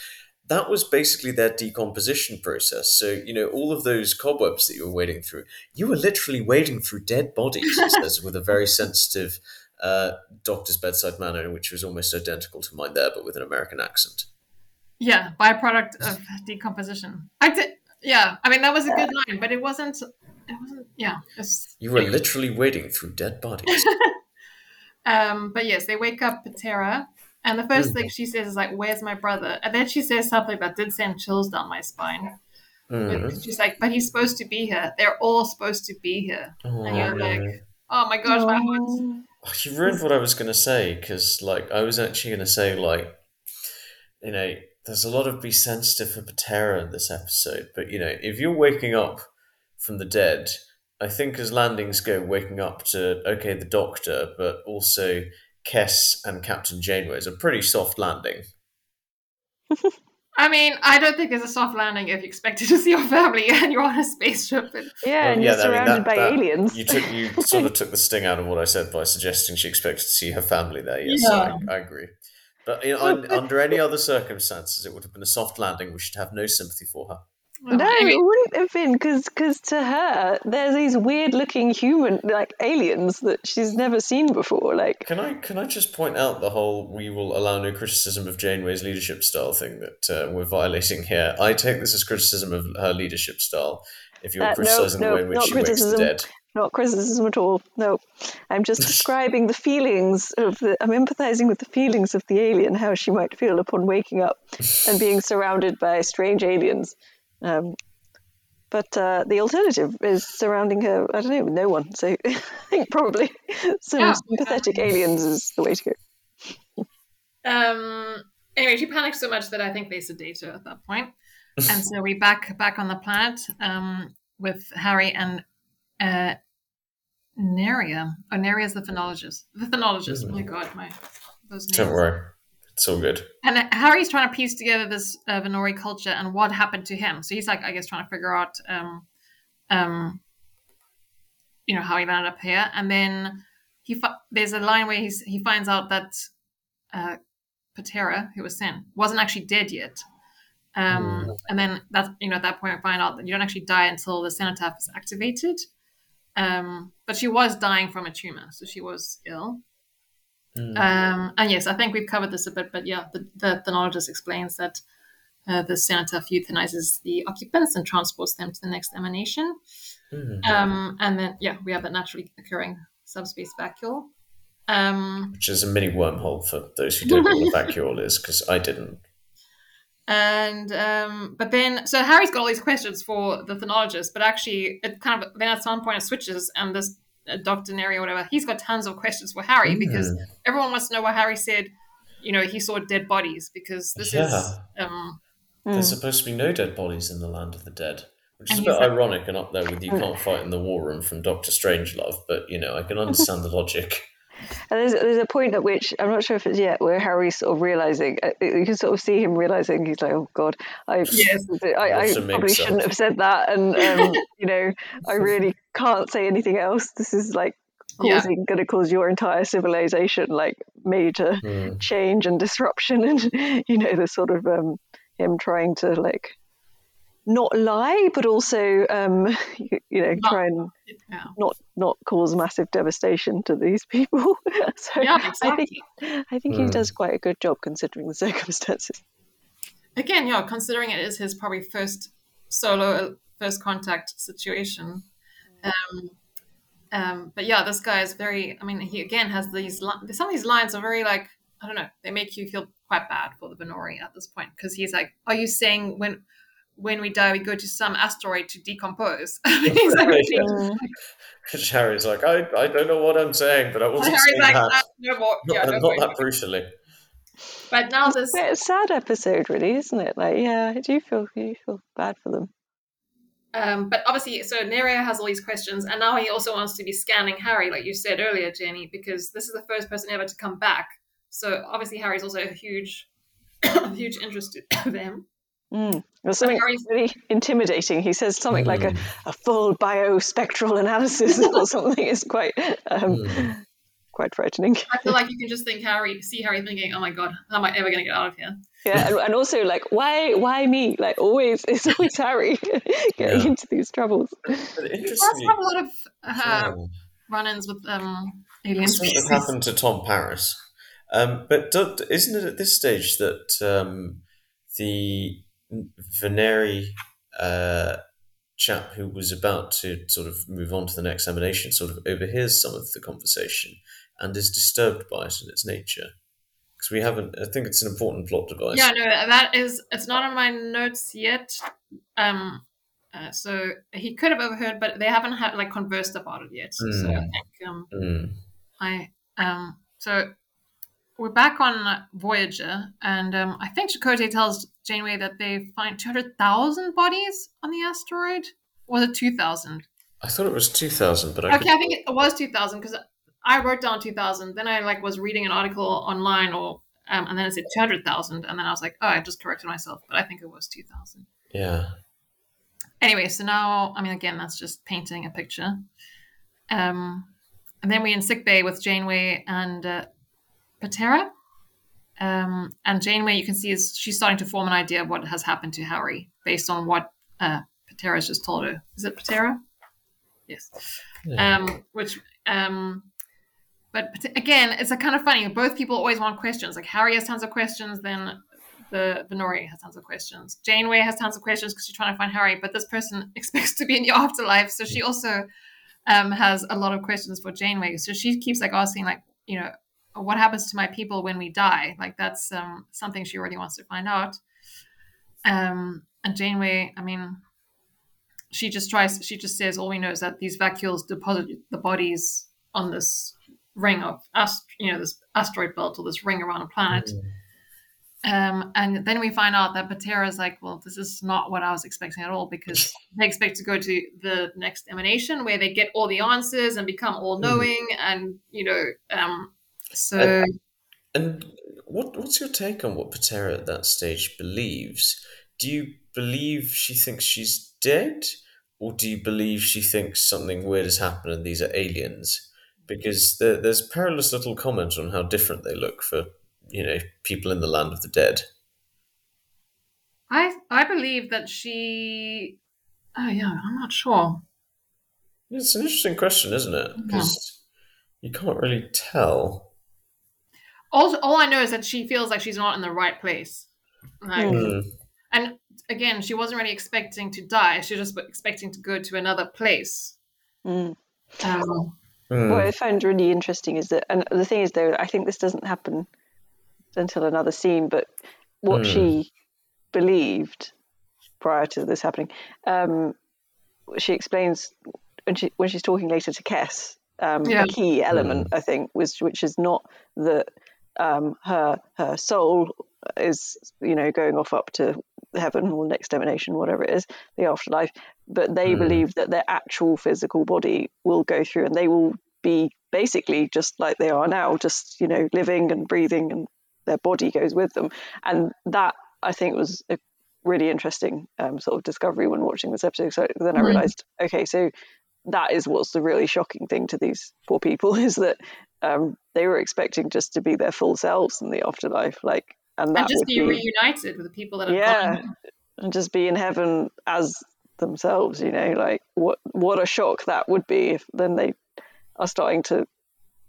That was basically their decomposition process. So you know all of those cobwebs that you were wading through, you were literally wading through dead bodies." He says with a very sensitive uh, doctor's bedside manner, which was almost identical to mine there, but with an American accent. yeah byproduct of decomposition. I did. Yeah, I mean that was a good line, but it wasn't. It wasn't. Yeah. It's, You were literally wading through dead bodies. Um, but yes, they wake up Patera, and the first Mhm. thing she says is like, "Where's my brother?" And then she says something that did send chills down my spine. But She's like, "But he's supposed to be here. They're all supposed to be here." And you're Oh, like, "Oh my gosh, my heart." Oh. Oh, You ruined what I was going to say because, like, I was actually going to say, like, you know, there's a lot of be sensitive for Patera in this episode, but you know, if you're waking up from the dead, I think as landings go, waking up to okay, the Doctor, but also Kes and Captain Janeway is a pretty soft landing. I mean, I don't think it's a soft landing if you expected to see your family and you're on a spaceship. And, Yeah, Well, and yeah, you're I mean, surrounded that- by that- aliens. You took you sort of took the sting out of what I said by suggesting she expected to see her family there. Yes, Yeah. I, I agree. But you know, un, under any other circumstances, it would have been a soft landing. We should have no sympathy for her. well, No, anyway, it wouldn't have been because to her, there's these weird looking human like aliens that she's never seen before. Like, Can I can I just point out the whole "we will allow no criticism of Janeway's leadership style" thing that uh, we're violating here? I take this as criticism of her leadership style. If you're Uh, criticizing no, the way in which not she wakes the dead, not criticism at all. No, I'm just describing the feelings of the. I'm empathizing with the feelings of the alien, how she might feel upon waking up and being surrounded by strange aliens. Um, but uh, the alternative is surrounding her. I don't know, with no one. So I think probably some Yeah. sympathetic aliens is the way to go. um, anyway, she panics so much that I think they sedate her at that and so we back back on the planet um, with Harry and uh, Neria. Oh, Neria is the phonologist. The phonologist. Mhm. My God, my those names. don't worry, it's all good. And uh, Harry's trying to piece together this uh, Vhnori culture and what happened to him. So he's like, I guess, trying to figure out, um, um, you know, how he landed up here. And then he fi- there's a line where he's he finds out that uh, Patera, who was sent, wasn't actually dead yet. Um, Mm. And then that you know at that point find out that you don't actually die until the cenotaph is activated. Um, but she was dying from a tumor, so she was ill. Mm. Um, and yes, I think we've covered this a bit, but yeah, the, the phenologist explains that uh, the cenotaph euthanizes the occupants and transports them to the next emanation. Mm. Um, and then, yeah, we have a naturally occurring subspace vacuole. Um, Which is a mini wormhole for those who don't know what a vacuole is, because I didn't. And um, but then, so Harry's got all these questions for the phenologist, but actually, it kind of then at some point it switches, and this uh, Dr. Neri or whatever, he's got tons of questions for Harry because Mm. everyone wants to know what Harry said. You know, he saw dead bodies because this is um, There's Mm. supposed to be no dead bodies in the land of the dead, which is And a bit he's like- ironic and up there with "You can't fight in the war room" from Doctor Strangelove. But you know, I can understand the logic. And there's, there's a point at which I'm not sure if it's yet where Harry's sort of realizing uh, you can sort of see him realizing he's like, oh god, I Yes. I, I probably shouldn't have said that, and um, you know I really can't say anything else. This is like Yeah. causing going to cause your entire civilization like major Hmm. change and disruption, and you know the sort of um, him trying to like not lie, but also um, you, you know Not- try and yeah. not not cause massive devastation to these people. so Yeah, I think. I think he Hmm. does quite a good job considering the circumstances. Again, yeah, considering it is his probably first solo, first contact situation. Um, um, but yeah, this guy is very. I mean, he again has these. li- Some of these lines are very like I don't know. They make you feel quite bad for the Vhnori at this point because he's like, "Are you saying when when we die we go to some asteroid to decompose?" he's like, Yeah. Mm. Which Harry's like, I, I don't know what I'm saying, but I and wasn't Harry's saying like, that. "Ah, no more, Not, no not that brutally. but now this It's a sad episode, really, isn't it? Like, yeah, I do feel you feel bad for them. Um, but obviously, so Neria has all these questions, and now he also wants to be scanning Harry, like you said earlier, Jenny, because this is the first person ever to come back. So obviously, Harry's also a huge, huge interest to them. Mm. There's something very really intimidating. He says something like a, Mm. a full biospectral analysis or something. is quite um, Mm. quite frightening. I feel like you can just think Harry, see Harry thinking, "Oh my god, how am I ever going to get out of here?" Yeah, and, and also like why why me? Like always, it's always Harry getting Yeah. into these troubles. But He does have a lot of uh, yeah. run-ins with um, alien Something species. that happened to Tom Paris. Um, but do, isn't it at this stage that um, the Vhnori uh, chap who was about to sort of move on to the next examination sort of overhears some of the conversation and is disturbed by it in its nature? Because we haven't, I think it's an important plot device. Yeah, no, that is. It's not on my notes yet. Um, uh, so he could have overheard, but they haven't had like conversed about it yet. So I Mm. think um, Mm. I um so we're back on Voyager, and um, I think Chakotay tells Janeway that they find two hundred thousand bodies on the asteroid. Or was it two thousand? I thought it was 2000, but I Okay, I think it was two thousand because I wrote down two thousand. Then I like was reading an article online, or um, and then it said two hundred thousand, and then I was like, oh, I just corrected myself, but I think it was two thousand. yeah. Anyway, so now I mean, again, that's just painting a picture. Um, and then we're in sick bay with Janeway and uh, Patera. Um, and Janeway, you can see, is she's starting to form an idea of what has happened to Harry based on what uh, Patera's just told her. Is it Patera? Yes. Yeah. Um, which, um, but again, it's a kind of funny. Both people always want questions. Like Harry has tons of questions, then the Vhnori has tons of questions. Janeway has tons of questions because she's trying to find Harry, but this person expects to be in the afterlife, so she also um, has a lot of questions for Janeway. So she keeps like asking, like, you know, what happens to my people when we die? Like that's um, something she already wants to find out. Um, and Janeway, I mean, she just tries. She just says all we know is that these vacuoles deposit the bodies on this ring of ast- you know, this asteroid belt or this ring around a planet. Mm. Um, and then we find out that Patera is like, well, this is not what I was expecting at all because they expect to go to the next emanation where they get all the answers and become all knowing. And, you know, um, so And what what's your take on what Patera at that stage believes? Do you believe she thinks she's dead, or do you believe she thinks something weird has happened and these are aliens? Because there, there's perilous little comment on how different they look for you know people in the land of the dead. I, I believe that she, oh, yeah, I'm not sure. It's an interesting question, isn't it? Because you can't really tell. All, all I know is that she feels like she's not in the right place. Like, Mm. And again, she wasn't really expecting to die. She was just expecting to go to another place. Mm. Um, Mm. What I found really interesting is that, and the thing is, though, I think this doesn't happen until another scene, but what Hmm. she believed prior to this happening, um, she explains when, she, when she's talking later to Kes, um, Yeah. a key element, I think, was which is not that um, her her soul is, you know, going off up to heaven or next emanation, whatever it is, the afterlife, but they Hmm. believe that their actual physical body will go through and they will be basically just like they are now, just, you know, living and breathing and their body goes with them. And that I think was a really interesting um, sort of discovery when watching this episode. So then I Mhm. realized, okay, so that is what's the really shocking thing to these poor people is that um, they were expecting just to be their full selves in the afterlife, like, and that and just would be reunited with the people that have Yeah. gone. and just be in heaven as themselves you know like what what a shock that would be if then they are starting to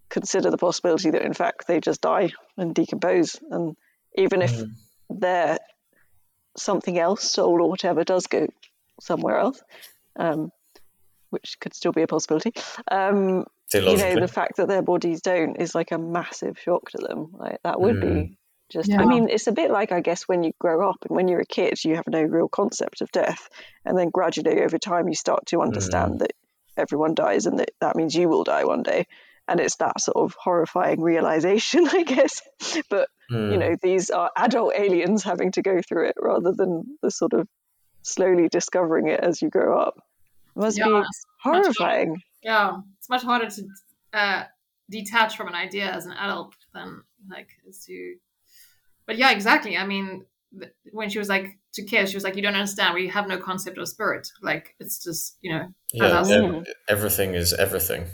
consider the possibility that in fact they just die and decompose and even if Mm. their something else soul or whatever does go somewhere else um, which could still be a possibility um, you know the fact that their bodies don't is like a massive shock to them like that would be just Yeah. i mean it's a bit like i guess when you grow up and when you're a kid you have no real concept of death and then gradually over time you start to understand that everyone dies and that that means you will die one day and it's that sort of horrifying realization i guess but Hmm. You know, these are adult aliens having to go through it rather than the sort of slowly discovering it as you grow up. It must Yeah, be it's much harder. horrifying. Yeah, it's much harder to uh, detach from an idea as an adult than like as to. But yeah, exactly. I mean, th- when she was like to kiss, she was like, "You don't understand. We have no concept of spirit. Like it's just you know." Yeah, ev- everything is everything.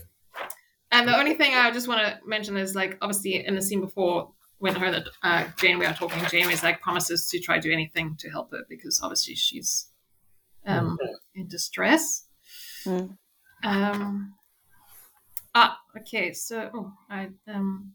And the only thing I just want to mention is like obviously in the scene before when her and uh, Janeway are talking, Janeway's like promises to try to do anything to help her because obviously she's um, in distress. Mm. Um, ah, okay. So, oh, I um.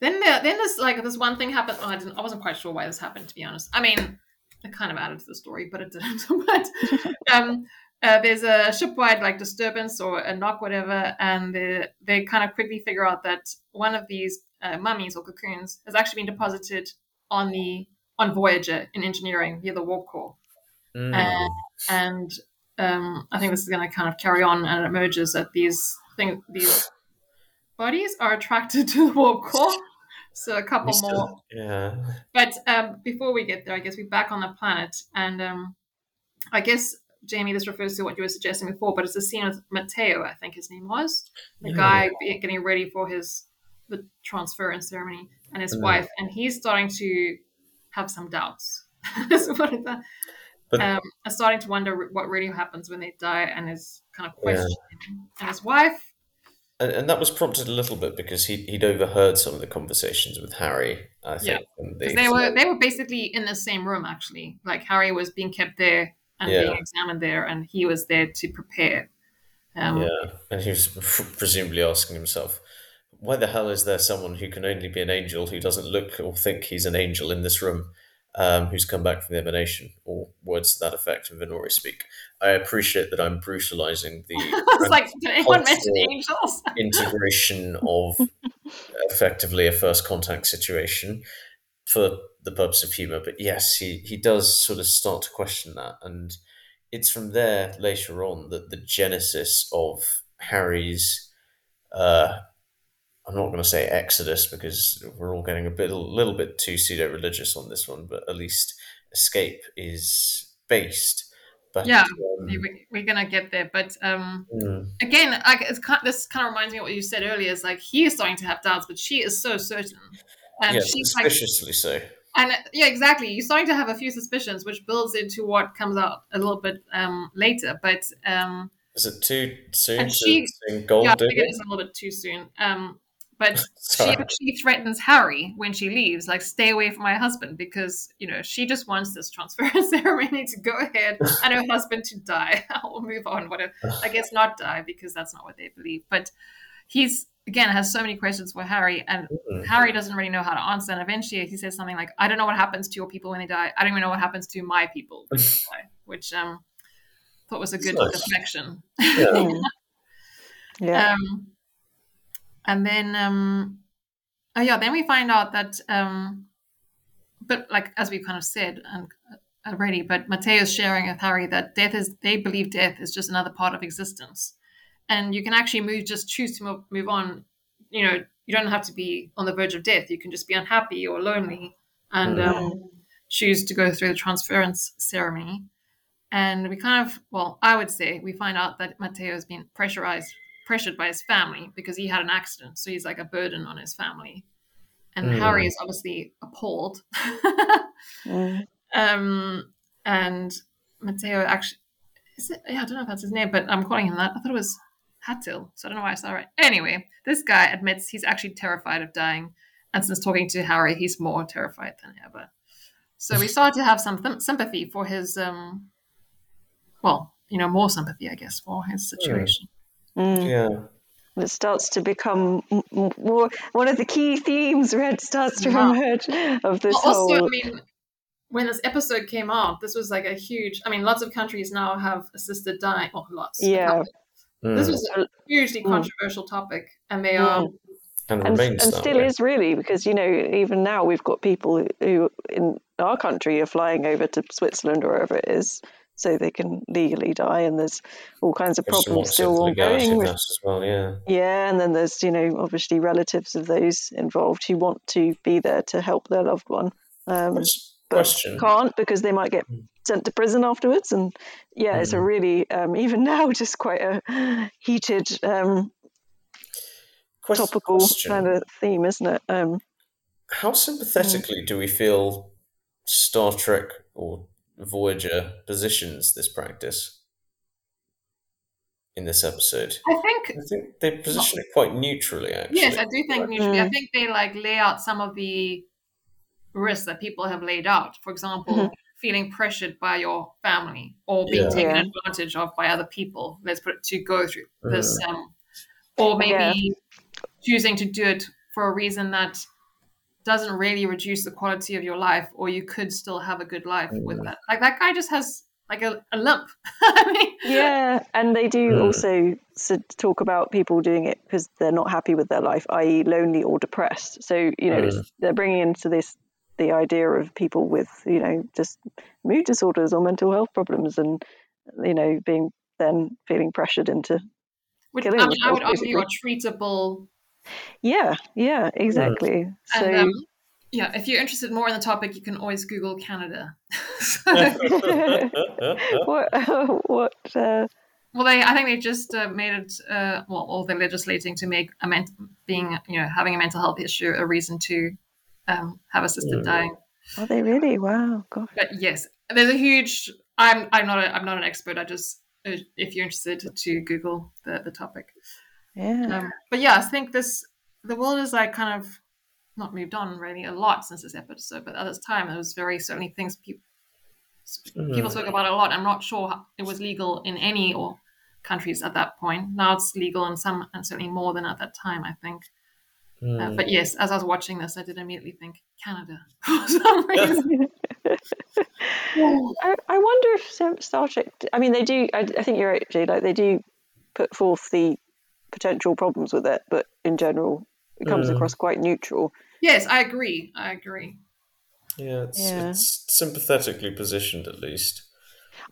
Then there, then this like this one thing happened. Oh, I didn't. I wasn't quite sure why this happened. To be honest, I mean, it kind of added to the story, but it didn't. but um, uh, there's a shipwide like disturbance or a knock, whatever, and they they kind of quickly figure out that one of these uh, mummies or cocoons has actually been deposited on the on Voyager in engineering via the warp core Mm. uh, and um, I think this is going to kind of carry on, and it emerges that these thing these bodies are attracted to the warp core. So a couple still- more, yeah. but um, before we get there, I guess we're back on the planet, and um, I guess Jamie, this refers to what you were suggesting before, but it's a scene with Matteo, I think his name was, the Yeah. guy getting ready for his the transference ceremony, and his Mm. wife, and he's starting to have some doubts. so what is? But- um, are starting to wonder what really happens when they die, and is kind of Yeah. questioning. And his wife, And, and that was prompted a little bit because he, he'd overheard some of the conversations with Harry, I think. Yeah. they were they were basically in the same room actually. Like Harry was being kept there and Yeah. being examined there, and he was there to prepare. Um, Yeah, and he was presumably asking himself, why the hell is there someone who can only be an angel who doesn't look or think he's an angel in this room, um, who's come back from the emanation, or words to that effect in Vhnori speak? I appreciate that I'm brutalizing the like, anyone mention angels? integration of effectively a first contact situation for the purpose of humor. But yes, he, he does sort of start to question that. And it's from there later on that the genesis of Harry's, uh, I'm not going to say exodus because we're all getting a bit, a little bit too pseudo religious on this one, but at least escape is based. But Yeah. um, We- We're gonna get there, but um, mm, again, like it's kind, this kind of reminds me of what you said earlier. Is like he is starting to have doubts, but she is so certain, and yeah, she's like, suspiciously so. and yeah, exactly. You're starting to have a few suspicions, which builds into what comes out a little bit um, later. But um, Is it too soon And to she- Gold yeah, I think it is a little bit too soon. Um, but she, Sorry. she threatens Harry when she leaves, like, stay away from my husband because, you know, she just wants this transfer ceremony to go ahead and her husband to die. I'll move on. Whatever. I guess not die because that's not what they believe. But he's, again, has so many questions for Harry and Mm. Harry doesn't really know how to answer. And eventually he says something like, I don't know what happens to your people when they die. I don't even know what happens to my people when they die, which um, thought was a good Nice. deflection. Yeah. Yeah. Um, and then, um, oh yeah, then we find out that, um, but like as we've kind of said and uh, already, but Mateo is sharing with Harry that death is they believe death is just another part of existence, and you can actually move just choose to move, move on. You know, you don't have to be on the verge of death. You can just be unhappy or lonely, and um, choose to go through the transference ceremony. And we kind of, well, I would say we find out that Mateo has been pressurized, pressured by his family because he had an accident. So he's like a burden on his family. And Mm. Harry is obviously appalled. Mm. um, and Mateo actually, is it, yeah, I don't know if that's his name, but I'm calling him that. I thought it was Hatil. So I don't know why I said it right. Anyway, this guy admits he's actually terrified of dying. And since talking to Harry, he's more terrified than ever. So we start to have some th- sympathy for his, um, well, you know, more sympathy, I guess, for his situation. Mm. Yeah. It starts to become m- m- more one of the key themes. Red starts to Yeah. emerge of this Well, also, whole. I mean, when this episode came out, this was like a huge. I mean, lots of countries now have assisted dying. Oh, lots. Yeah. This Mm. was a hugely Mm. controversial topic, and they are. Mm. and and, remains and still way. is really because you know even now we've got people who in our country are flying over to Switzerland or wherever it is so they can legally die. And there's all kinds of There's problems still ongoing. with- as well, yeah. yeah, and then there's you know obviously relatives of those involved who want to be there to help their loved one. Um, but Question. can't because they might get Mm. sent to prison afterwards. And yeah, it's a Mm. really um, even now just quite a heated um, topical kind of theme, isn't it? Um, How sympathetically do we feel Star Trek or Voyager positions this practice in this episode? I think I think they position it quite neutrally, actually. Yes, I do think neutrally. I Mm. think they like lay out some of the risks that people have laid out. For example, Mhm. feeling pressured by your family or being Yeah. taken Yeah. advantage of by other people. Let's put it to go through Mm. this, um, or maybe choosing to do it for a reason that doesn't really reduce the quality of your life, or you could still have a good life with Mm. that. Like that guy just has like a, a lump. I mean, yeah, and they do Mm. also talk about people doing it because they're not happy with their life, i.e., lonely or depressed. So you know, it's, they're bringing into this the idea of people with you know just mood disorders or mental health problems, and you know being then feeling pressured into which Killing I, mean, I would themselves, argue are treatable yeah, yeah, exactly. So And um, yeah, if you're interested more in the topic, you can always Google Canada. what what uh, well, they I think they just uh, made it. Uh, well, or they're legislating to make a ment- being you know having a mental health issue a reason to um, have assisted Mm. dying. are they really? Wow, gosh. But yes, there's a huge. I'm I'm not a, I'm not an expert. I just uh, if you're interested to Google the the topic. Yeah. Um, but yeah, I think this the world is like kind of not moved on really a lot since this episode. But at this time, there was very certainly things people people Mm. spoke about a lot. I'm not sure how- it was legal in any or countries at that point. Now it's legal in some, and certainly more than at that time. I think. Uh, Mm. but yes, as I was watching this, I did immediately think Canada for some reason. I, I wonder if Star- Star Trek. I mean, they do. I, I think you're right, Jay. Like they do put forth the potential problems with it, but in general, it comes Mm. across quite neutral. yes, I agree. I agree. yeah, it's, Yeah. it's sympathetically positioned at least.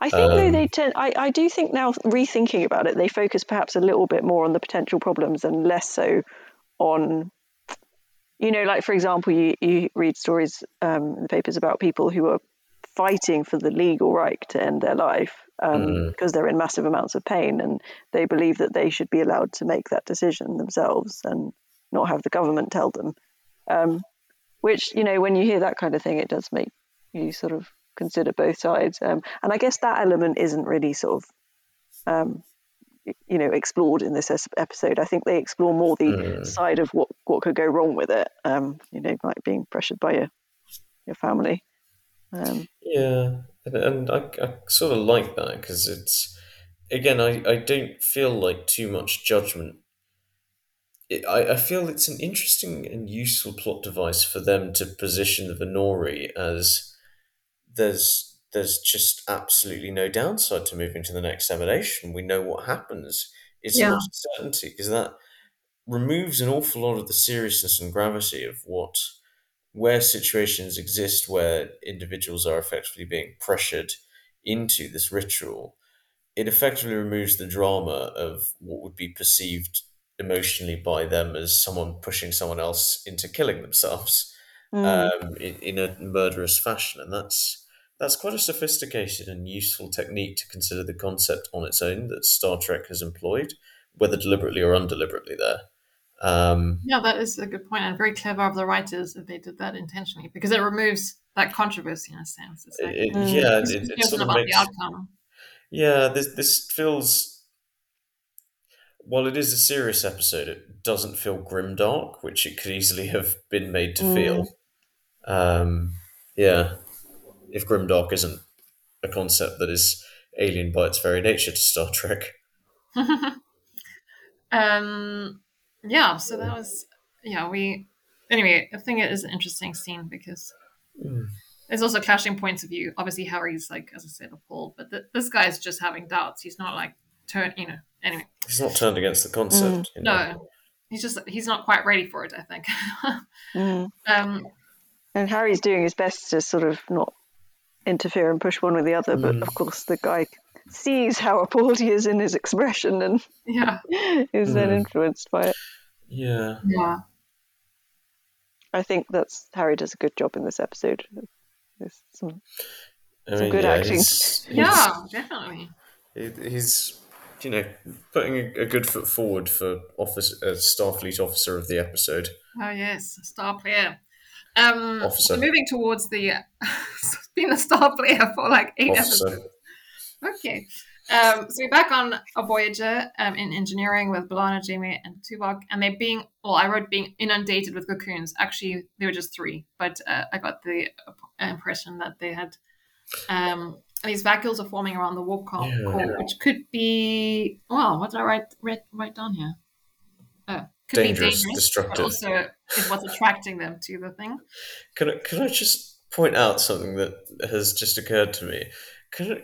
I think though Um, they tend. I, I do think now rethinking about it, they focus perhaps a little bit more on the potential problems and less so on. You know, like for example, you, you read stories um, in the papers about people who are fighting for the legal right to end their life um, Mm. because they're in massive amounts of pain and they believe that they should be allowed to make that decision themselves and not have the government tell them. Um, which, you know, when you hear that kind of thing, it does make you sort of consider both sides. Um, and I guess that element isn't really sort of, um, you know, explored in this episode. I think they explore more the Mm. side of what, what could go wrong with it. Um, you know, like being pressured by your your family. Um, Yeah, and, and I, I sort of like that because it's again, I, I don't feel like too much judgment. It, I, I feel it's an interesting and useful plot device for them to position the Nori as there's there's just absolutely no downside to moving to the next emanation. We know what happens. It's Yeah. not a certainty because that removes an awful lot of the seriousness and gravity of what where situations exist where individuals are effectively being pressured into this ritual, it effectively removes the drama of what would be perceived emotionally by them as someone pushing someone else into killing themselves mm, um, in, in a murderous fashion, and that's that's quite a sophisticated and useful technique to consider the concept on its own that Star Trek has employed, whether deliberately or undeliberately. There, um, Yeah, that is a good point, and very clever of the writers that they did that intentionally because it removes that controversy in a sense. It's like it, Mm. yeah, who's it, it confused sort of about makes the outcome. Yeah, this this feels. While it is a serious episode, it doesn't feel grimdark, which it could easily have been made to Mm. feel. Um, yeah, if grimdark isn't a concept that is alien by its very nature to Star Trek. um, yeah, so that was yeah. We anyway. I think it is an interesting scene because Mm. there's also clashing points of view. Obviously, Harry's like as I said appalled, but th- this guy's just having doubts. He's not like turn. You know. Anyway, He's not turned against the concept. You know? no, he's just he's not quite ready for it. I think. mm. um, And Harry's doing his best to sort of not interfere and push one or the other. But Mm. of course, the guy sees how appalled he is in his expression and Yeah. is then Mm. influenced by it. Yeah. Yeah. I think that's Harry does a good job in this episode. There's some I Some good acting. He's, he's, Yeah, definitely. he's you know putting a, a good foot forward for office uh, Starfleet officer of the episode. Oh yes, star player. Um, Officer. so moving towards the Been a star player for like eight Officer. episodes. Okay. Um, so we're back on a Voyager um, in engineering with B'Elanna, Jamie, and Tuvok, and they're being well. I wrote being inundated with cocoons. Actually, they were just three, but uh, I got the impression that they had um, these vacuoles are forming around the warp core, Yeah. core, which could be well. What did I write write, write down here? Oh, could Dangerous, be dangerous, destructive. but also it was attracting them to the thing. Can I, can I just point out something that has just occurred to me? I,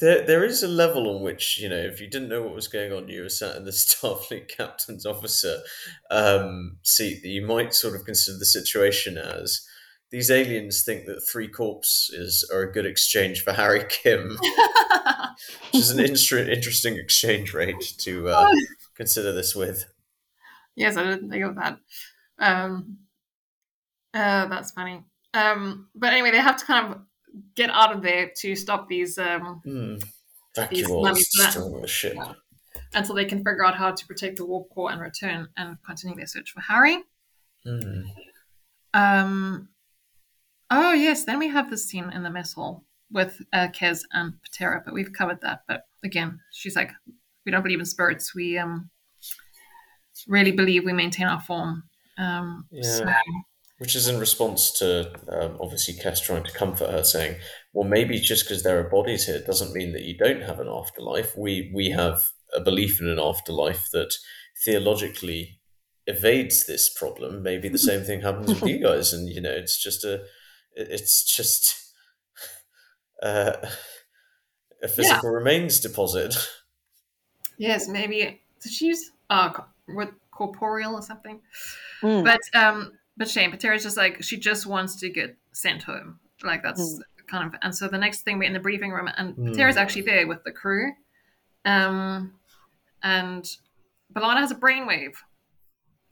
there, there is a level on which, you know, if you didn't know what was going on, you were sat in the Starfleet captain's officer um, seat, that you might sort of consider the situation as these aliens think that three corpses are a good exchange for Harry Kim, which is an inter- interesting exchange rate to uh, consider this with. Yes, I didn't think of that. Um, uh, that's funny. Um, but anyway, they have to kind of get out of there to stop these um, Hmm. These Vacuoles mummies that- destroying the ship. Yeah. until they can figure out how to protect the warp core and return and continue their search for Harry. Hmm. Um, oh yes, then we have this scene in the mess hall with uh, Kes and Patera, but we've covered that. But again, she's like, we don't believe in spirits. We um, really believe we maintain our form. Um, so- Yeah. Which is in response to um, obviously Kes trying to comfort her, saying, "Well, maybe just because there are bodies here doesn't mean that you don't have an afterlife. We we have a belief in an afterlife that theologically evades this problem. Maybe the same thing happens with you guys, and you know, it's just a, it's just uh, a physical remains deposit. Yes, maybe did she use uh co- with corporeal or something? Mm. But um, but Shane Patera's just like she just wants to get sent home. Like that's kind of and so the next thing we're in the briefing room and Mm. Patera's actually there with the crew, um, and B'Elanna has a brainwave.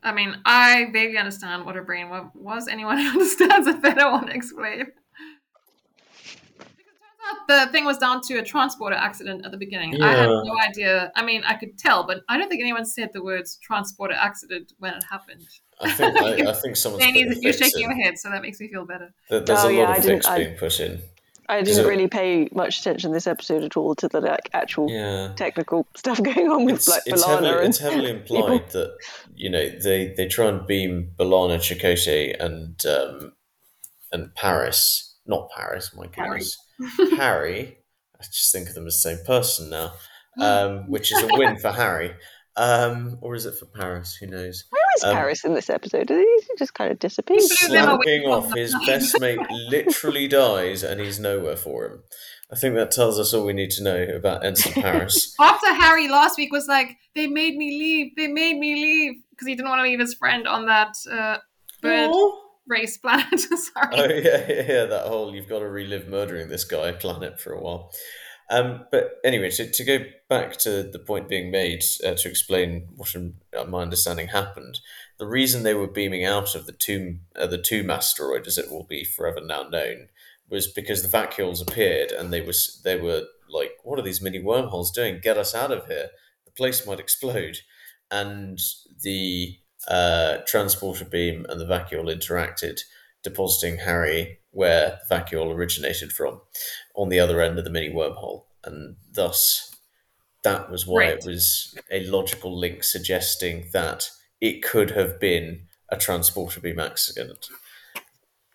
I mean, I vaguely understand what a brainwave was. Anyone who understands it better want to explain. Because it turns out the thing was down to a transporter accident at the beginning. I had no idea. I mean, I could tell, but I don't think anyone said the words transporter accident when it happened. I think I, I think someone's Danny, you're shaking in. your head, so that makes me feel better. There- There's Oh, a yeah, lot I of didn't- fix I- being put in. I didn't So- really pay much attention this episode at all to the like actual Yeah. technical stuff going on with it's, like it's, B'Elanna heavily, and it's heavily implied that you know they, they try and beam B'Elanna, Chakotay, and um, and Paris, not Paris, my Harry. Harry. I just think of them as the same person now, um, which is a win for Harry, um, or is it for Paris? Who knows? Where is Um, Paris in this episode? He just kind of disappears. He blew them away Slapping off his best mate literally dies, and he's nowhere for him. I think that tells us all we need to know about Ensign Paris. After Harry last week was like, they made me leave, they made me leave, because he didn't want to leave his friend on that uh, bird Aw. race planet. Sorry. Oh yeah, yeah, yeah, that whole you've got to relive murdering this guy planet for a while. Um, but anyway, to, to go back to the point being made uh, to explain what in, uh, my understanding happened, the reason they were beaming out of the tomb, uh, the tomb asteroid, as it will be forever now known, was because the vacuoles appeared and they was they were like, what are these mini wormholes doing? Get us out of here! The place might explode, and the uh, transporter beam and the vacuole interacted depositing Harry where the vacuole originated from, on the other end of the mini wormhole, and thus that was why Right. it was a logical link suggesting that it could have been a transporter beam accident.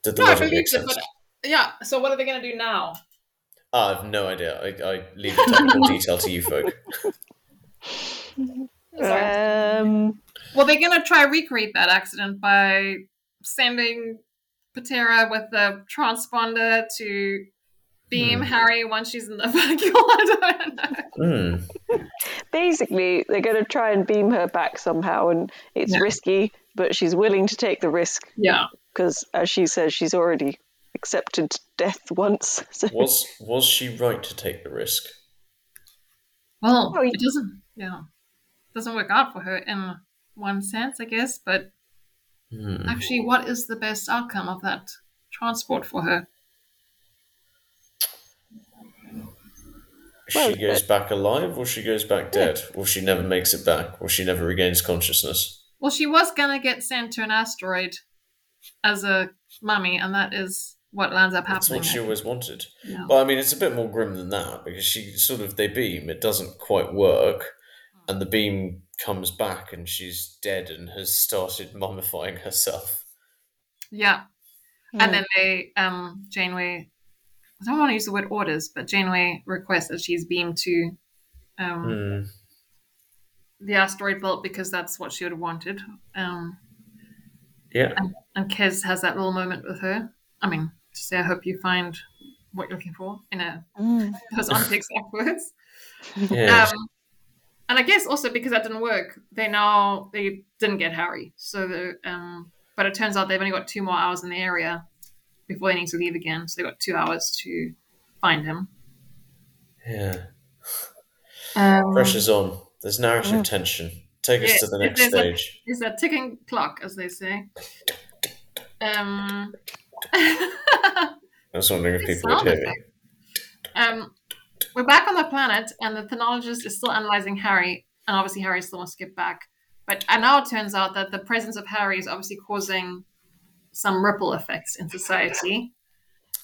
Did the No, I logic believe make it, sense? but yeah. So what are they going to do now? I have no idea. I, I leave the technical detail to you folk. Um, Well, they're going to try recreate that accident by sending Patera with the transponder to beam Hmm. Harry once she's in the vacuole. I don't know. Hmm. basically, they're going to try and beam her back somehow, and it's Yeah. risky, but she's willing to take the risk Yeah. because, as she says, she's already accepted death once. So. Was was she right to take the risk? Well, Oh, it doesn't. Yeah, doesn't work out for her in one sense, I guess. But Hmm. actually, what is the best outcome of that transport for her? Well, she goes back alive, or she goes back dead, or she never makes it back, or she never regains consciousness. Well, she was gonna get sent to an asteroid as a mummy, and that is what lands up happening. That's what she always wanted. Yeah. But I mean, it's a bit more grim than that because she sort of they beam, it doesn't quite work, and the beam comes back, and she's dead and has started mummifying herself. Yeah. Mm. And then they, um, Janeway, I don't want to use the word orders, but Janeway requests that she's beamed to um, Hmm. the asteroid belt because that's what she would have wanted. Um, Yeah. and Kes has that little moment with her. I mean, to say, I hope you find what you're looking for in a Mm. those aren't the exact words. Yeah. Um, and I guess also because that didn't work, they now they didn't get Harry. So the um, but it turns out they've only got two more hours in the area before they need to leave again. So they've got two hours to find him. yeah. Um, Pressure's on. There's narrative Mm. tension. Take us Yes, to the next there's a- stage. It's a ticking clock, as they say. Um, I was wondering if people would sound hear me. um, we're back on the planet, and the thenologist is still analyzing Harry, and obviously Harry still wants to get back. But and now it turns out that the presence of Harry is obviously causing some ripple effects in society.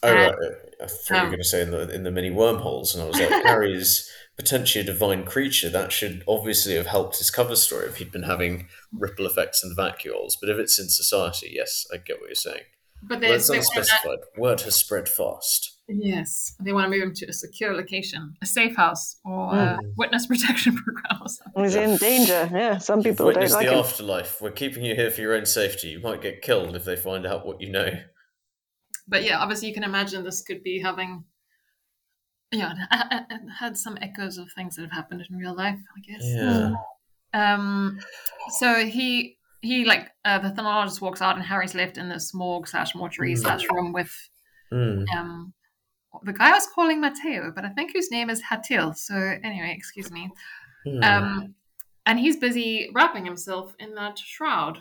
Oh, Uh, right. I thought you were um, going to say in the in the mini wormholes, and I was like, Harry's potentially a divine creature. That should obviously have helped his cover story if he'd been having ripple effects and vacuoles. But if it's in society, yes, I get what you're saying. But Well, there's it's they want that- Word has spread fast. yes, they want to move him to a secure location, a safe house, or a Mm. witness protection program or something. He's Yeah. in danger. Yeah, some You've people don't witnessed like the him. afterlife. We're keeping you here for your own safety. You might get killed if they find out what you know. But yeah, obviously you can imagine this could be having, yeah, it had some echoes of things that have happened in real life, I guess. Yeah. Um, so he he like uh, the thenologist walks out and Harry's left in this morgue slash mortuary Mm. slash room with Mm. um the guy I was calling Matteo, but I think whose name is Hatil. So anyway, excuse me. Mm. Um, and he's busy wrapping himself in that shroud.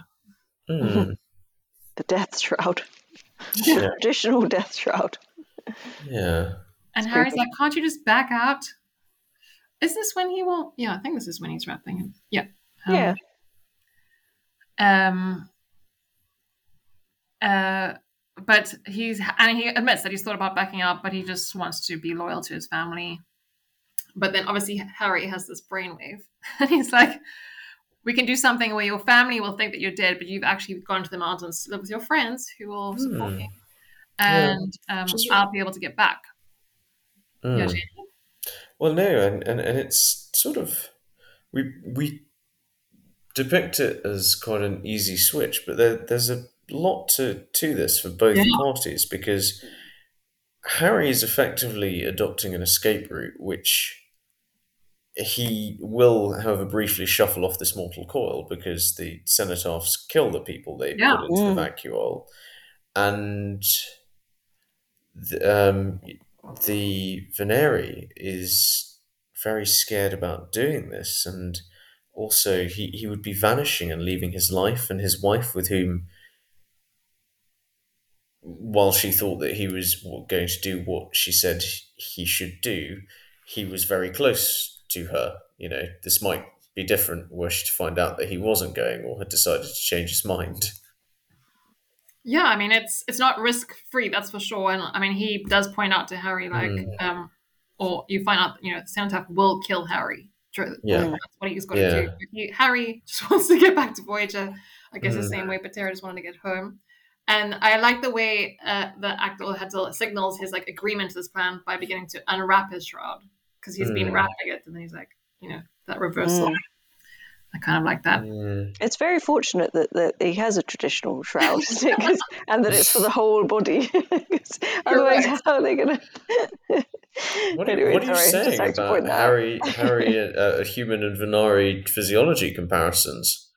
Mm. The death shroud. Yeah. Traditional death shroud. yeah. And It's Harry's creepy. like, "Can't you just back out?" Is this when he will? Yeah, I think this is when he's wrapping him. Yeah. Um, Yeah. Um. Uh, but he's and he admits that he's thought about backing out, but he just wants to be loyal to his family. But then obviously Harry has this brainwave, and he's like, "We can do something where your family will think that you're dead, but you've actually gone to the mountains to live with your friends who will support Hmm. you, Yeah. and um, Just- I'll be able to get back." Mm. Well, no, and, and, and it's sort of we we depict it as quite an easy switch, but there, there's a lot to to this for both Yeah. parties because Harry is effectively adopting an escape route, which he will, however, briefly shuffle off this mortal coil because the cenotaphs kill the people they Yeah. put into Mm. the vacuole, and the, um, the Vhnori is very scared about doing this, and also he, he would be vanishing and leaving his life and his wife, with whom, while she thought that he was going to do what she said he should do, he was very close to her. You know, this might be different were she to find out that he wasn't going or had decided to change his mind. Yeah, I mean it's it's not risk free, that's for sure. And I mean he does point out to Harry like, Mm. um, or you find out you know the Cenotaph will kill Harry. True, Yeah. that's what he's got Yeah. to do. He, Harry just wants to get back to Voyager, I guess the Mm. same way Patera just wanted to get home. And I like the way uh, the actor Hazel signals his like agreement to this plan by beginning to unwrap his shroud because he's been Mm. wrapping it, and then he's like, you know, that reversal. Mm. I kind of like that. Mm. It's very fortunate that, that he has a traditional shroud, and that it's for the whole body. Otherwise, right. how are they going to. What are, what are you saying about Harry, Harry, uh, uh, human and Vhnori physiology comparisons?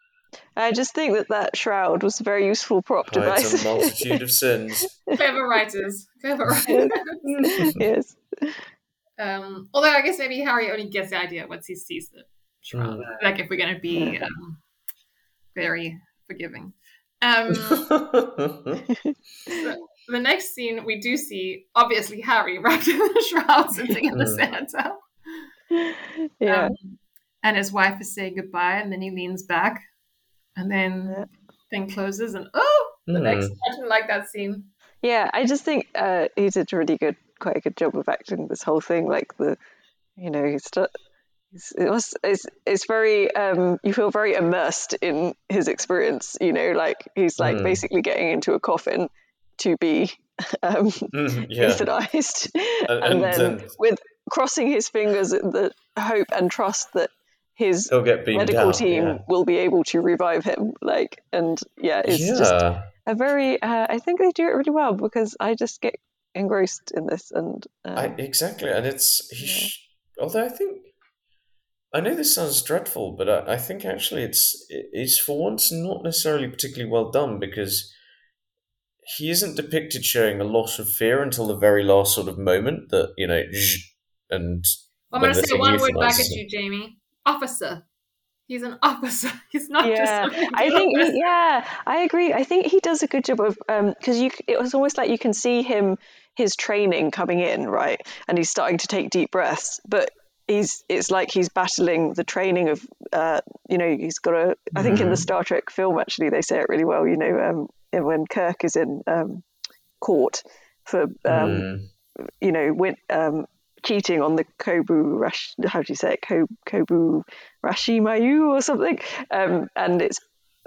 I just think that that shroud was a very useful prop Hides device. a multitude of sins. Clever writers. Clever writers. yes. Um, although I guess maybe Harry only gets the idea once he sees the shroud. Mm. Like if we're going to be um, very forgiving. Um, the next scene we do see obviously Harry wrapped in the shroud sitting in the Mm. Santa. Yeah. Um, and his wife is saying goodbye, and then he leans back, and then Yeah. thing closes, and oh, the Hmm. next. I didn't like that scene. Yeah, I just think uh, he did a really good, quite a good job of acting this whole thing. Like the, you know, he's, st- he's it was it's it's very um you feel very immersed in his experience. You know, like he's like Mm. basically getting into a coffin to be um Mm, yeah. euthanized, and, and then, then- with crossing his fingers in the hope and trust that his medical out. team yeah. will be able to revive him. Like, and yeah, it's yeah. just a very uh, i think they do it really well because i just get engrossed in this and um, I, exactly, and it's he. Although I think I know this sounds dreadful, but I, I think actually it's it's for once not necessarily particularly well done because he isn't depicted showing a lot of fear until the very last sort of moment that you know, zh, and I'm going to say one word back at you, Jamie. Officer. He's an officer. He's not yeah just. a i think officer. he, yeah i agree i think he does a good job of um, because you it was almost like you can see him his training coming in right and he's starting to take deep breaths but he's it's like he's battling the training of uh you know he's got a i think in the Mhm. star trek film actually they say it really well you know um when kirk is in um court for um Mm. you know, went um, cheating on the Kobu Rash, how do you say it, Ko, Kobu Rashimayu or something, um, and it's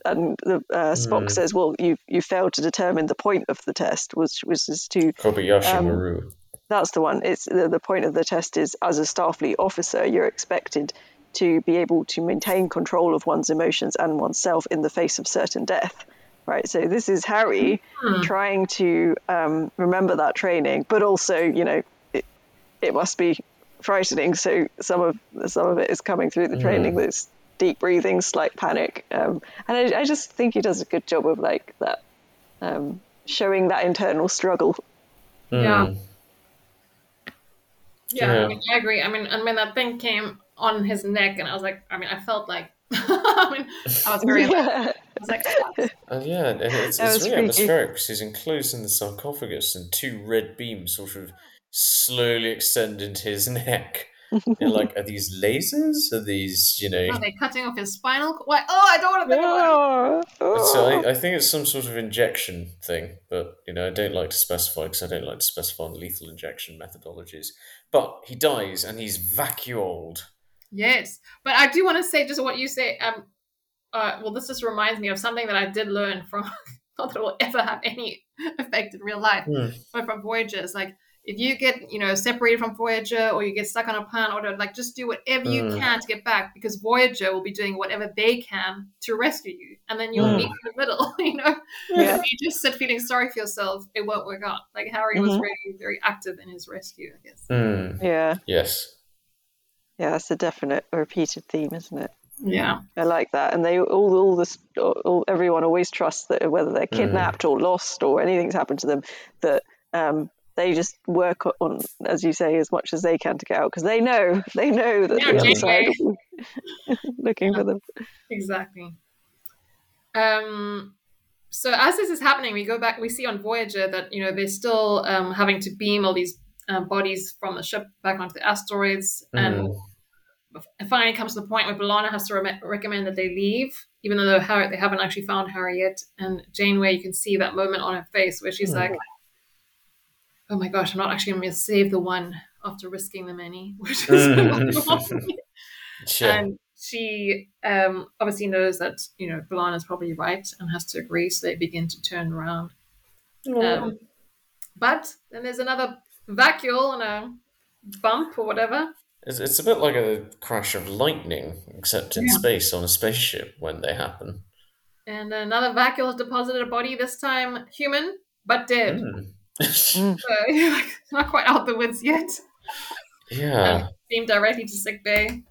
and the uh, Spock Hmm. says, well, you you failed to determine the point of the test, which was is to Kobayashi Um, Maru. That's the one. It's the, the point of the test is as a Starfleet officer, you're expected to be able to maintain control of one's emotions and oneself in the face of certain death. Right. So this is Harry Hmm. trying to um, remember that training, but also, you know, it, it must be frightening. So some of some of it is coming through the training. There's deep breathing, slight panic, um, and I, I just think he does a good job of like that, um, showing that internal struggle. Yeah. Mm. Yeah, Yeah. I mean, I agree. I mean, and when that thing came on his neck, and I was like, I mean, I felt like, I mean, I was very, I was like, Uh, yeah, and it's, it's really freaky. atmospheric because he's enclosed in the sarcophagus and two red beams sort of slowly extend into his neck. You're like, are these lasers? Are these, you know? are they cutting off his spinal? cord? Why? Oh, I don't want to think about it. Oh, So oh. I, I think it's some sort of injection thing, but you know I don't like to specify because I don't like to specify on lethal injection methodologies. But he dies and he's vacuoled. Yes, but I do want to say just what you say. Um, uh, well, this just reminds me of something that I did learn from. Not that it will ever have any effect in real life, Hmm. but from Voyager, it's like if you get you know separated from Voyager or you get stuck on a planet or whatever, like just do whatever you Mm. can to get back because Voyager will be doing whatever they can to rescue you, and then you'll Mm. meet in the middle. You know, Yeah. if you just sit feeling sorry for yourself, it won't work out. Like Harry was Mhm. very very active in his rescue, I guess. Hmm. Yeah, Yes. yeah, that's a definite repeated theme, isn't it? Yeah. I like that, and they all, all this, all, everyone always trusts that whether they're kidnapped or lost or anything's happened to them, that um, they just work on, as you say, as much as they can to get out because they know, they know that Yeah, the other side is looking for them. Exactly. Um, so as this is happening, we go back. We see on Voyager that you know they're still um, having to beam all these uh, bodies from the ship back onto the asteroids, and Mm. it finally comes to the point where B'Elanna has to re- recommend that they leave, even though Harry, they haven't actually found Harry yet. And Janeway, you can see that moment on her face where she's Mm. like, "Oh my gosh, I'm not actually going to save the one after risking the many," which is Mm. Yeah. and she um, obviously knows that you know B'Elanna is probably right and has to agree, so they begin to turn around. Um, but then there's another vacuole and a bump or whatever. It's, it's a bit like a crash of lightning, except in Yeah. space on a spaceship when they happen. And another vacuole has deposited a body, this time human, but dead. Mm. So you're like, not quite out the woods yet. yeah. Beamed directly to sick bay.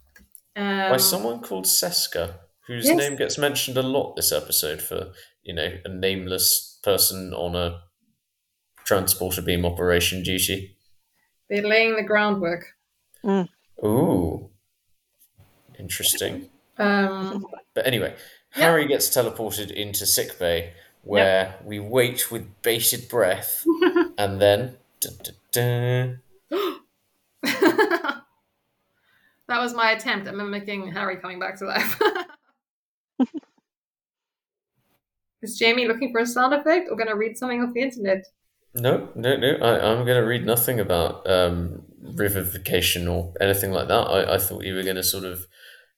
Um, By someone called Seska. whose Yes. name gets mentioned a lot this episode for, you know, a nameless person on a transporter beam operation duty. They're laying the groundwork. Ooh. Interesting. Um, But anyway, Yeah. Harry gets teleported into sickbay where we wait with bated breath and then dun, dun, dun, that was my attempt at mimicking Harry coming back to life. Is Jamie looking for a sound effect or going to read something off the internet? No, no, no. I, I'm going to read nothing about um, revivification or anything like that. I, I thought you were going to sort of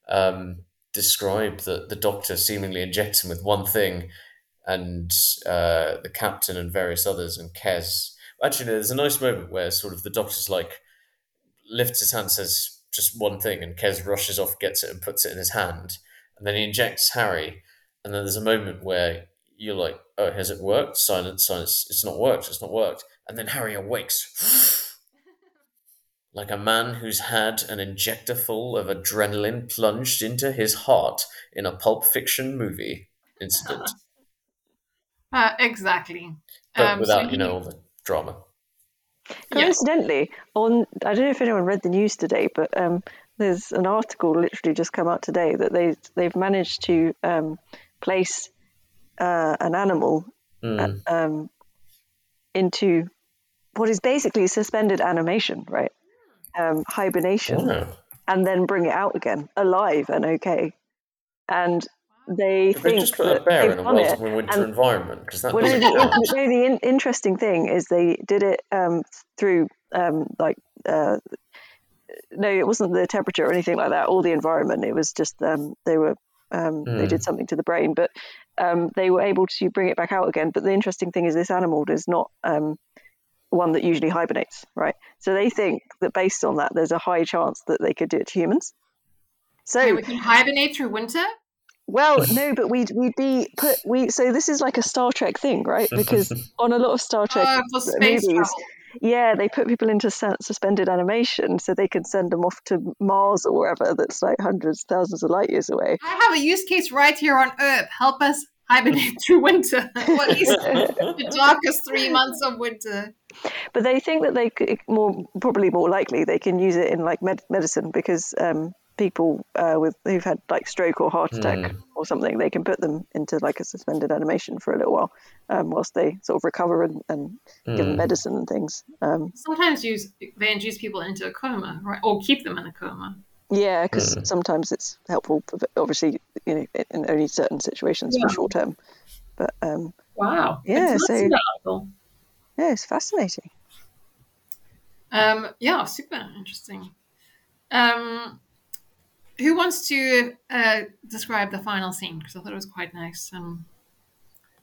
um, describe that the doctor seemingly injects him with one thing and uh, the captain and various others and Kes. Actually, there's a nice moment where sort of the doctor's like, lifts his hand, says just one thing, and Kes rushes off, gets it, and puts it in his hand. And then he injects Harry. And then there's a moment where you're like, oh, has it worked? Silence, silence. It's not worked. It's not worked. And then Harry awakes. like a man who's had an injector full of adrenaline plunged into his heart in a pulp fiction movie incident. Uh, exactly. But Um, without, he- you know, all the drama. Yeah. Coincidentally, on I don't know if anyone read the news today, but um, there's an article literally just come out today that they they've managed to um, place uh, an animal Mm. um, into what is basically suspended animation, right? Um, hibernation, Wow. and then bring it out again, alive and okay. And they They think just put that a bear they've in a done it, welcome winter and- environment because that well, no, doesn't the, no, the in, interesting thing is they did it um, through um, like uh, no, it wasn't the temperature or anything like that, or the environment. It was just um, they were um, they Hmm. did something to the brain, but um, they were able to bring it back out again. But the interesting thing is this animal is not um, one that usually hibernates, right? So they think that based on that, there's a high chance that they could do it to humans. So Okay, we can hibernate through winter. Well, no, but we'd we'd be put we so this is like a Star Trek thing, right? Because on a lot of Star Trek Uh, movies, travel. yeah, they put people into suspended animation so they can send them off to Mars or wherever that's like hundreds, thousands of light years away. I have a use case right here on Earth. Help us hibernate through winter, or at least the darkest three months of winter. But they think that they could more probably more likely they can use it in like med- medicine because um, people uh, with who've had like stroke or heart attack or something they can put them into like a suspended animation for a little while um, whilst they sort of recover and, and give them Mm. medicine and things. Um, Sometimes use they induce people into a coma, right, or keep them in a coma. yeah, because sometimes it's helpful. For, obviously, you know, in only certain situations Yeah. for short term. But um, Wow. Yeah, It's so- not yeah, it's fascinating. Um, yeah, super interesting. Um, who wants to uh, describe the final scene? Because I thought it was quite nice. Um,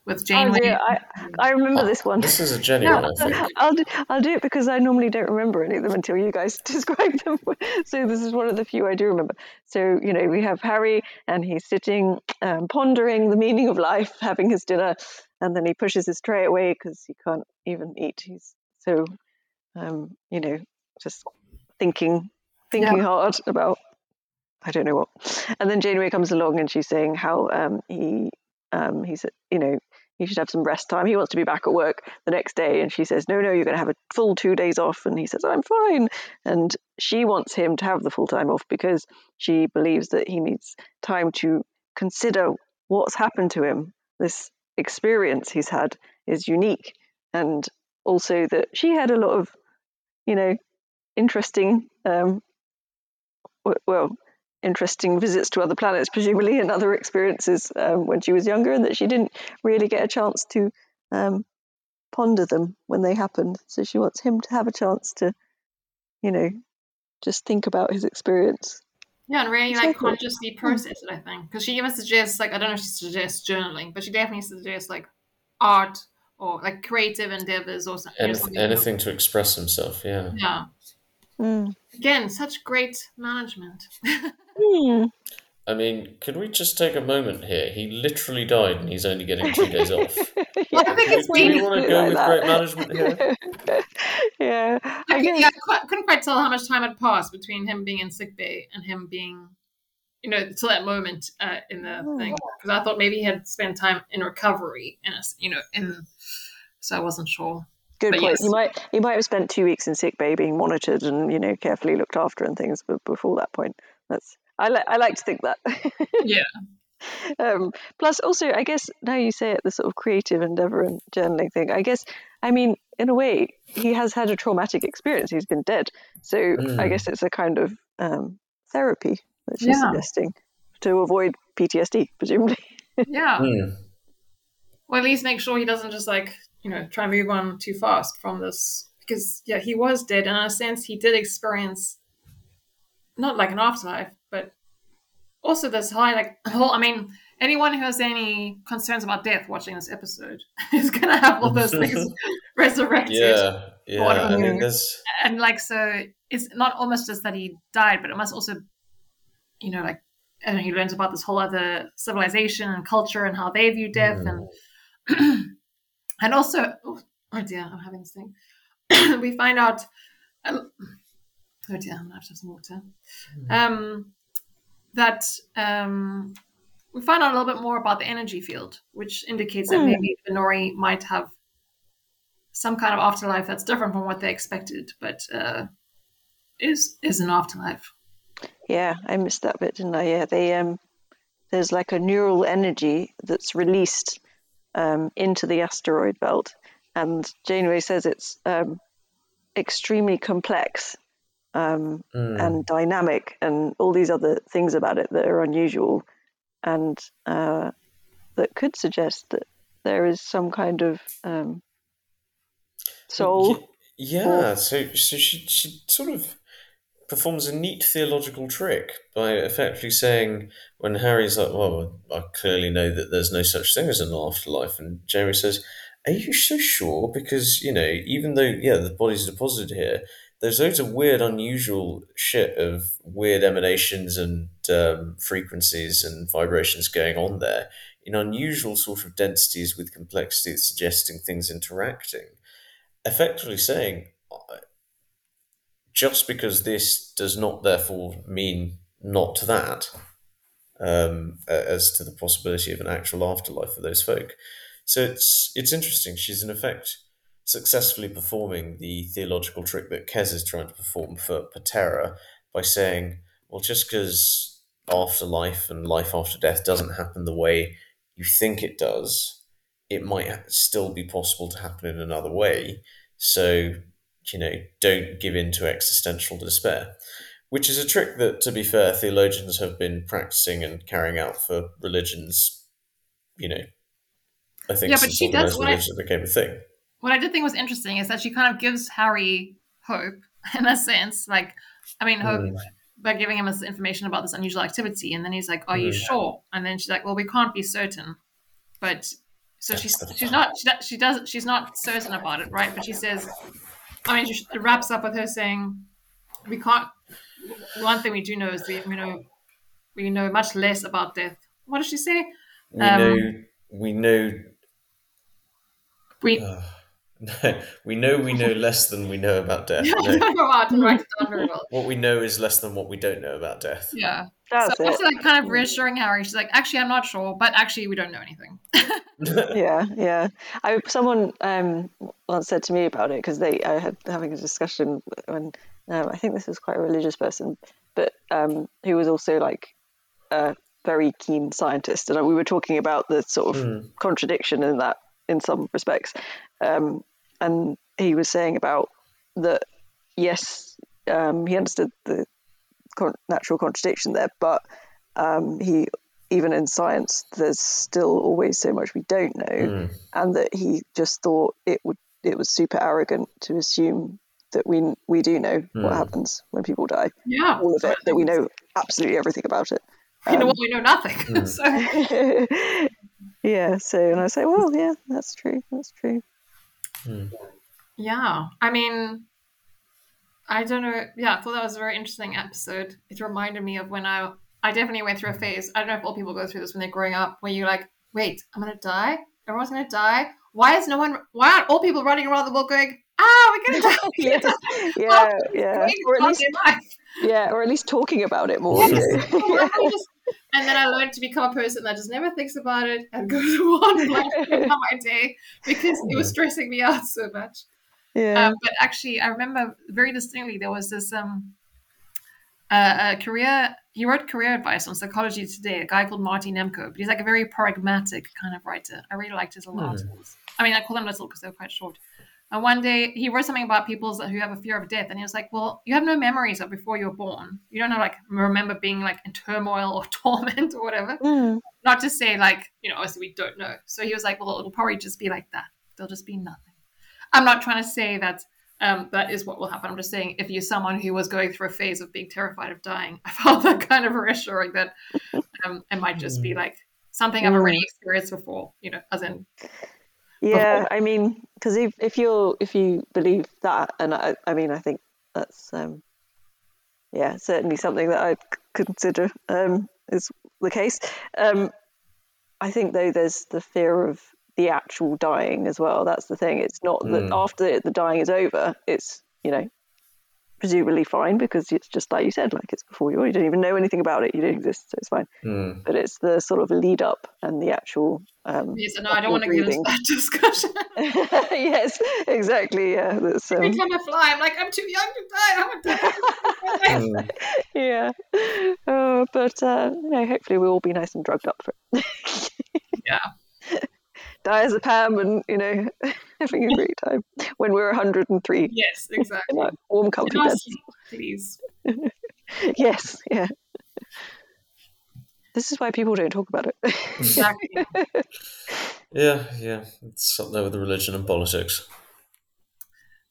with Oh, Janeway. I, I remember this one. This is a genuine, I think. I'll do, I'll do it because I normally don't remember any of them until you guys describe them. So this is one of the few I do remember. So you know we have Harry and he's sitting um, pondering the meaning of life, having his dinner, and then he pushes his tray away because he can't even eat. He's so um, you know just thinking thinking hard about I don't know what. And then Janeway comes along and she's saying how um, he um, he's you know he should have some rest time. He wants to be back at work the next day, and she says, "No, no, you're going to have a full two days off." And he says, "I'm fine." And she wants him to have the full time off because she believes that he needs time to consider what's happened to him. This experience he's had is unique, and also that she had a lot of, you know, interesting, um, well, interesting visits to other planets, presumably, and other experiences um, when she was younger, and that she didn't really get a chance to um, ponder them when they happened. So she wants him to have a chance to, you know, just think about his experience. Yeah, and really It's like very consciously process it, I think. Because she even suggests, like, I don't know if she suggests journaling, but she definitely suggests, like, art or, like, creative endeavors or something. Anyth- something. anything to express himself, yeah. Yeah. Mm. Again, such great management. Hmm. I mean, could we just take a moment here? He literally died and he's only getting two days off. Well, I think Do, it's do we want to Like go with that. great management here? yeah. I, I guess- yeah, I couldn't quite tell how much time had passed between him being in sick bay and him being you know, to that moment uh, in the Oh. thing because I thought maybe he had spent time in recovery, and you know, in so I wasn't sure. Good But point. yes. You might you might have spent two weeks in sick bay being monitored and you know carefully looked after and things, but before that point, that's I like I like to think that. Yeah. um, plus, also, I guess now you say it, the sort of creative endeavor and journaling thing. I guess, I mean, in a way, he has had a traumatic experience. He's been dead, so I Mm. guess it's a kind of um, therapy that she's Yeah. suggesting to avoid PTSD, presumably. Yeah. Hmm. Or at least make sure he doesn't just like, you know, try and move on too fast from this. Because, yeah, he was dead. And in a sense, he did experience not like an afterlife, but also this high, like, whole. I mean, anyone who has any concerns about death watching this episode is going to have all those things resurrected. Yeah, yeah. I mean, meaning. there's And, like, so it's not almost just that he died, but it must also, you know, like, and he learns about this whole other civilization and culture and how they view death and and also oh, oh dear i'm having this thing we find out um, oh dear i'm gonna have to have some water um, that um, we find out a little bit more about the energy field which indicates that Hmm. maybe the Vhnori might have some kind of afterlife that's different from what they expected but uh, is is an afterlife Yeah, I missed that bit, didn't I? Yeah, they um, there's like a neural energy that's released um, into the asteroid belt, and Janeway says it's um, extremely complex um, Hmm. and dynamic, and all these other things about it that are unusual, and uh, that could suggest that there is some kind of um, soul. Yeah, so so she she sort of performs a neat theological trick by effectively saying when Harry's like, "Well, I clearly know that there's no such thing as an afterlife," and Jamie says, "Are you so sure? Because you know, even though yeah, the body's deposited here." There's loads of weird, unusual shit of weird emanations and um, frequencies and vibrations going on there in unusual sort of densities with complexity suggesting things interacting. Effectively saying just because this does not therefore mean not that um, as to the possibility of an actual afterlife for those folk. So it's it's interesting. She's in effect successfully performing the theological trick that Kes is trying to perform for Ptera by saying well just because afterlife and life after death doesn't happen the way you think it does it might still be possible to happen in another way so, you know, don't give in to existential despair, which is a trick that, to be fair, theologians have been practicing and carrying out for religions, you know, I think Yeah, but does organized what I- became a thing. What I did think was interesting is that she kind of gives Harry hope in a sense. Like, I mean, hope Mm. by giving him this information about this unusual activity, and then he's like, "Are you Mm. sure?" And then she's like, "Well, we can't be certain." But so she's she's not she, she does she's not certain about it, right? But she says, I mean, she, it wraps up with her saying, "We can't." One thing we do know is we, we know we know much less about death. What does she say? We Um, know, we know, We uh, no, we know we know less than we know about death. I No. don't know how to write it down very well. What we know is less than what we don't know about death. Yeah. That's so it. after like kind of reassuring Harry, she's like, actually, I'm not sure, but actually, we don't know anything. yeah yeah i someone um once said to me about it because they i had having a discussion when um, i think this was quite a religious person but um who was also like a very keen scientist and we were talking about the sort of Hmm. contradiction in that in some respects um and he was saying about that yes um he understood the con- natural contradiction there but um he even in science, there's still always so much we don't know, Mm. and that he just thought it would it was super arrogant to assume that we we do know what Mm. happens when people die, Yeah. all of it, that we know absolutely everything about it. You know Um, what? We know nothing. Hmm. so, yeah. So, and I say, well, yeah, that's true. That's true. Yeah. I mean, I don't know. Yeah, I thought that was a very interesting episode. It reminded me of when I, I definitely went through a phase. I don't know if all people go through this when they're growing up, where you're like, wait, I'm going to die? Everyone's going to die? Why is no one, why aren't all people running around the world going, ah, we're to die? yeah, yeah, yeah. Or at least, yeah, or at least talking about it more. Yes. you know? Why don't we just and then I learned to become a person that just never thinks about it and goes on like my day because it was stressing me out so much. Yeah. Um, but actually, I remember very distinctly there was this um, uh, a career. He wrote career advice on Psychology Today. A guy called Marty Nemko, but he's like a very pragmatic kind of writer. I really liked his little Hmm. articles. I mean, I call them little because they're quite short. And one day he wrote something about people who have a fear of death, and he was like, "Well, you have no memories of before you were born. You don't know, like, remember being like in turmoil or torment or whatever. Mm. Not to say like, you know, obviously we don't know. So he was like, well, it'll probably just be like that. There'll just be nothing. I'm not trying to say that um, that is what will happen. I'm just saying if you're someone who was going through a phase of being terrified of dying, I found that kind of reassuring that um, it might just be like something I've already experienced before, you know, as in Yeah, I mean, because if if you if you believe that, and I, I mean, I think that's um, yeah, certainly something that I'd consider um, is the case. Um, I think though there's the fear of the actual dying as well. That's the thing. It's not that Mm. after the dying is over, it's you know presumably fine because it's just like you said, like it's before you. You don't even know anything about it. You don't exist, so it's fine. Hmm. But it's the sort of lead up and the actual. Um, yes, no, I don't want to get into that discussion. yes, exactly. Yeah, that's Every um, time I fly, I'm like, I'm too young to die. I haven't done. Hmm. yeah. Uh, but uh, you know, hopefully we'll all be nice and drugged up for it. Yeah. Die as a Pam, and you know, having a great time when we're 103 yes, exactly. our warm, comfy beds. please. Yes, yeah. This is why people don't talk about it. Exactly. Yeah, yeah. It's up there with religion and politics.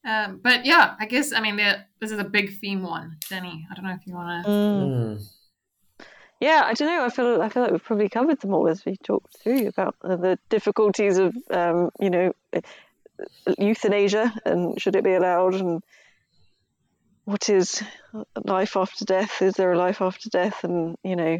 Um, but yeah, I guess I mean this is a big theme one, Jenny. I don't know if you want to. Mm. Yeah, I don't know. I feel I feel like we've probably covered them all as we talked through about the difficulties of, um, you know, euthanasia and should it be allowed, and what is life after death? Is there a life after death? And you know,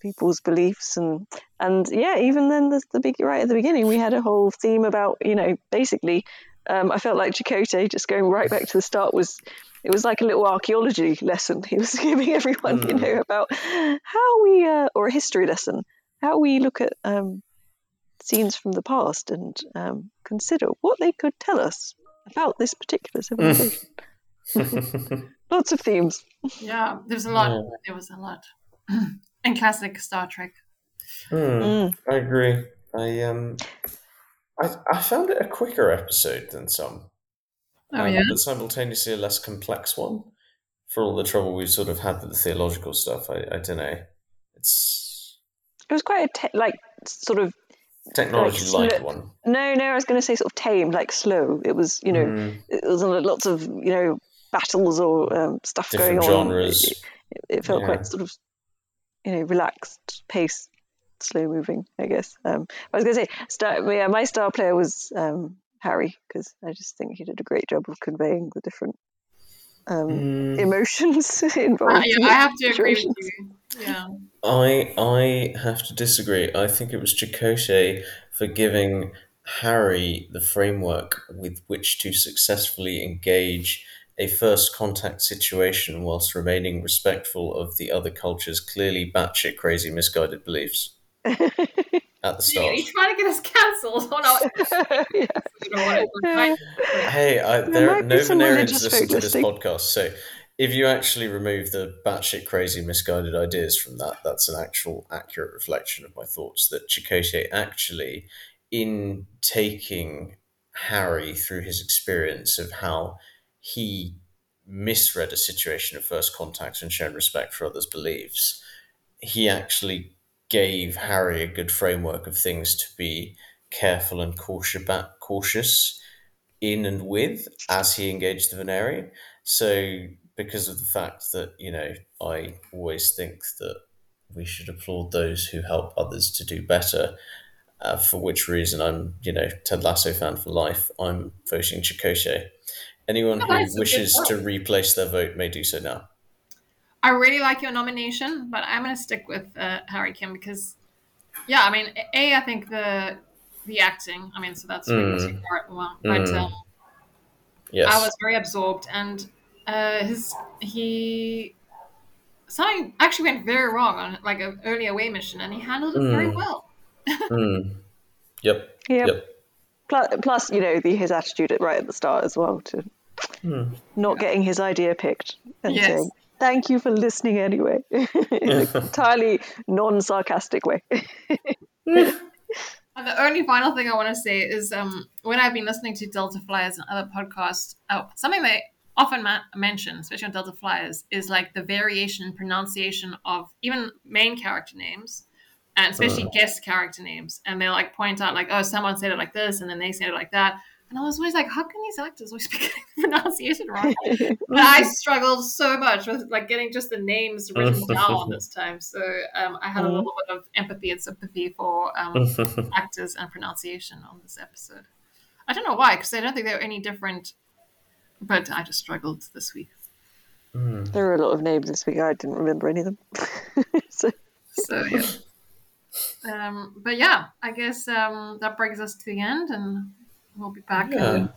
people's beliefs and and yeah, even then, the, the big right at the beginning, we had a whole theme about you know, basically, um, I felt like Chakotay just going right back to the start was it was like a little archaeology lesson he was giving everyone, you Mm. know, about how we, uh, or a history lesson, how we look at um, scenes from the past and um, consider what they could tell us about this particular civilization. Lots of themes. Yeah, there's a lot. Yeah. There was a lot. in classic Star Trek. Hmm. Mm. I agree. I um, I I found it a quicker episode than some, Oh um, yeah. but simultaneously a less complex one. For all the trouble we've sort of had with the theological stuff, I, I don't know. It's It was quite a te- like sort of technology Like light one. no, no. I was going to say sort of tame, like slow. It was, you know, Hmm. it was lots of you know battles or um, stuff different going on. genres. It, it felt Yeah. quite sort of you know relaxed pace, slow moving. I guess. Um, I was going to say, star, yeah, my star player was um, Harry because I just think he did a great job of conveying the different um, Hmm. emotions involved. I, in I have to agree with you. Yeah. I I have to disagree. I think it was Chakotay for giving Harry the framework with which to successfully engage a first contact situation whilst remaining respectful of the other culture's clearly batshit crazy misguided beliefs at the Are start. you trying to get us cancelled? Oh no. yeah. You know what? We're trying- Hey, I, there might be no some Venerians listen to this podcast, so if you actually remove the batshit crazy misguided ideas from that, that's an actual accurate reflection of my thoughts. That Chakotay actually, in taking Harry through his experience of how he misread a situation of first contact and shown respect for others' beliefs, he actually gave Harry a good framework of things to be careful and cautious about, cautious in and with as he engaged the Vhnori. So, because of the fact that, you know, I always think that we should applaud those who help others to do better, uh, for which reason I'm, you know, Ted Lasso fan for life. I'm voting Chakotay. Anyone Oh, who that's a good wishes to replace their vote may do so now. I really like your nomination, but I'm going to stick with uh, Harry Kim because, yeah, I mean, a I think the the acting. I mean, so that's Mm. really part one, but Mm. um, Yes. I was very absorbed, and uh, his he something actually went very wrong on like an early away mission, and he handled it very Mm. well. Mm. Yep. Yep. Yep. Plus, plus, you know, the, his attitude right at the start as well to Hmm. not getting his idea picked and Yes. saying, "Thank you for listening anyway," in an entirely non-sarcastic way. And the only final thing I want to say is um, when I've been listening to Delta Flyers and other podcasts, oh, something they often ma- mention, especially on Delta Flyers, is like the variation in pronunciation of even main character names and especially guest character names. And they'll like point out, like, oh, someone said it like this, and then they said it like that. And I was always like, how can these actors always speak the pronunciation wrong? but I struggled so much with like getting just the names written down this time. So um, I had a little bit of empathy and sympathy for um, actors and pronunciation on this episode. I don't know why, because I don't think they were any different. But I just struggled this week. there were a lot of names this week. I didn't remember any of them. so, So yeah. Um, but yeah, I guess um, that brings us to the end, and we'll be back Yeah. in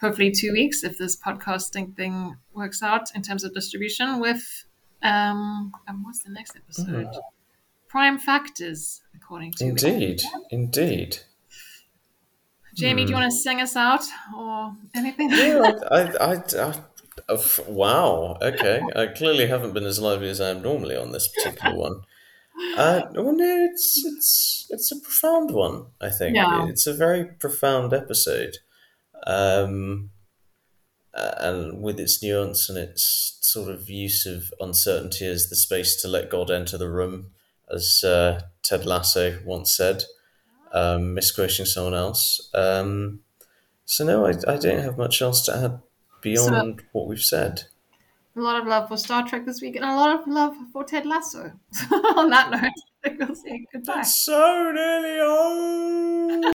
hopefully two weeks if this podcasting thing works out in terms of distribution. With um, and what's the next episode? Mm. Prime factors, according to Indeed. Indeed. Jamie. Do you hmm. want to sing us out or anything? Yeah, I, I, I, uh, I- oh, wow. Okay, I clearly haven't been as lively as I am normally on this particular one. Uh, well, no, it's it's it's a profound one. I think Yeah. it's a very profound episode, um, uh, and with its nuance and its sort of use of uncertainty as the space to let God enter the room, as uh, Ted Lasso once said, um, misquoting someone else. Um, so no, I, I don't have much else to add beyond what we've said. A lot of love for Star Trek this week, and a lot of love for Ted Lasso. On that note, I think we'll say goodbye. So nearly home.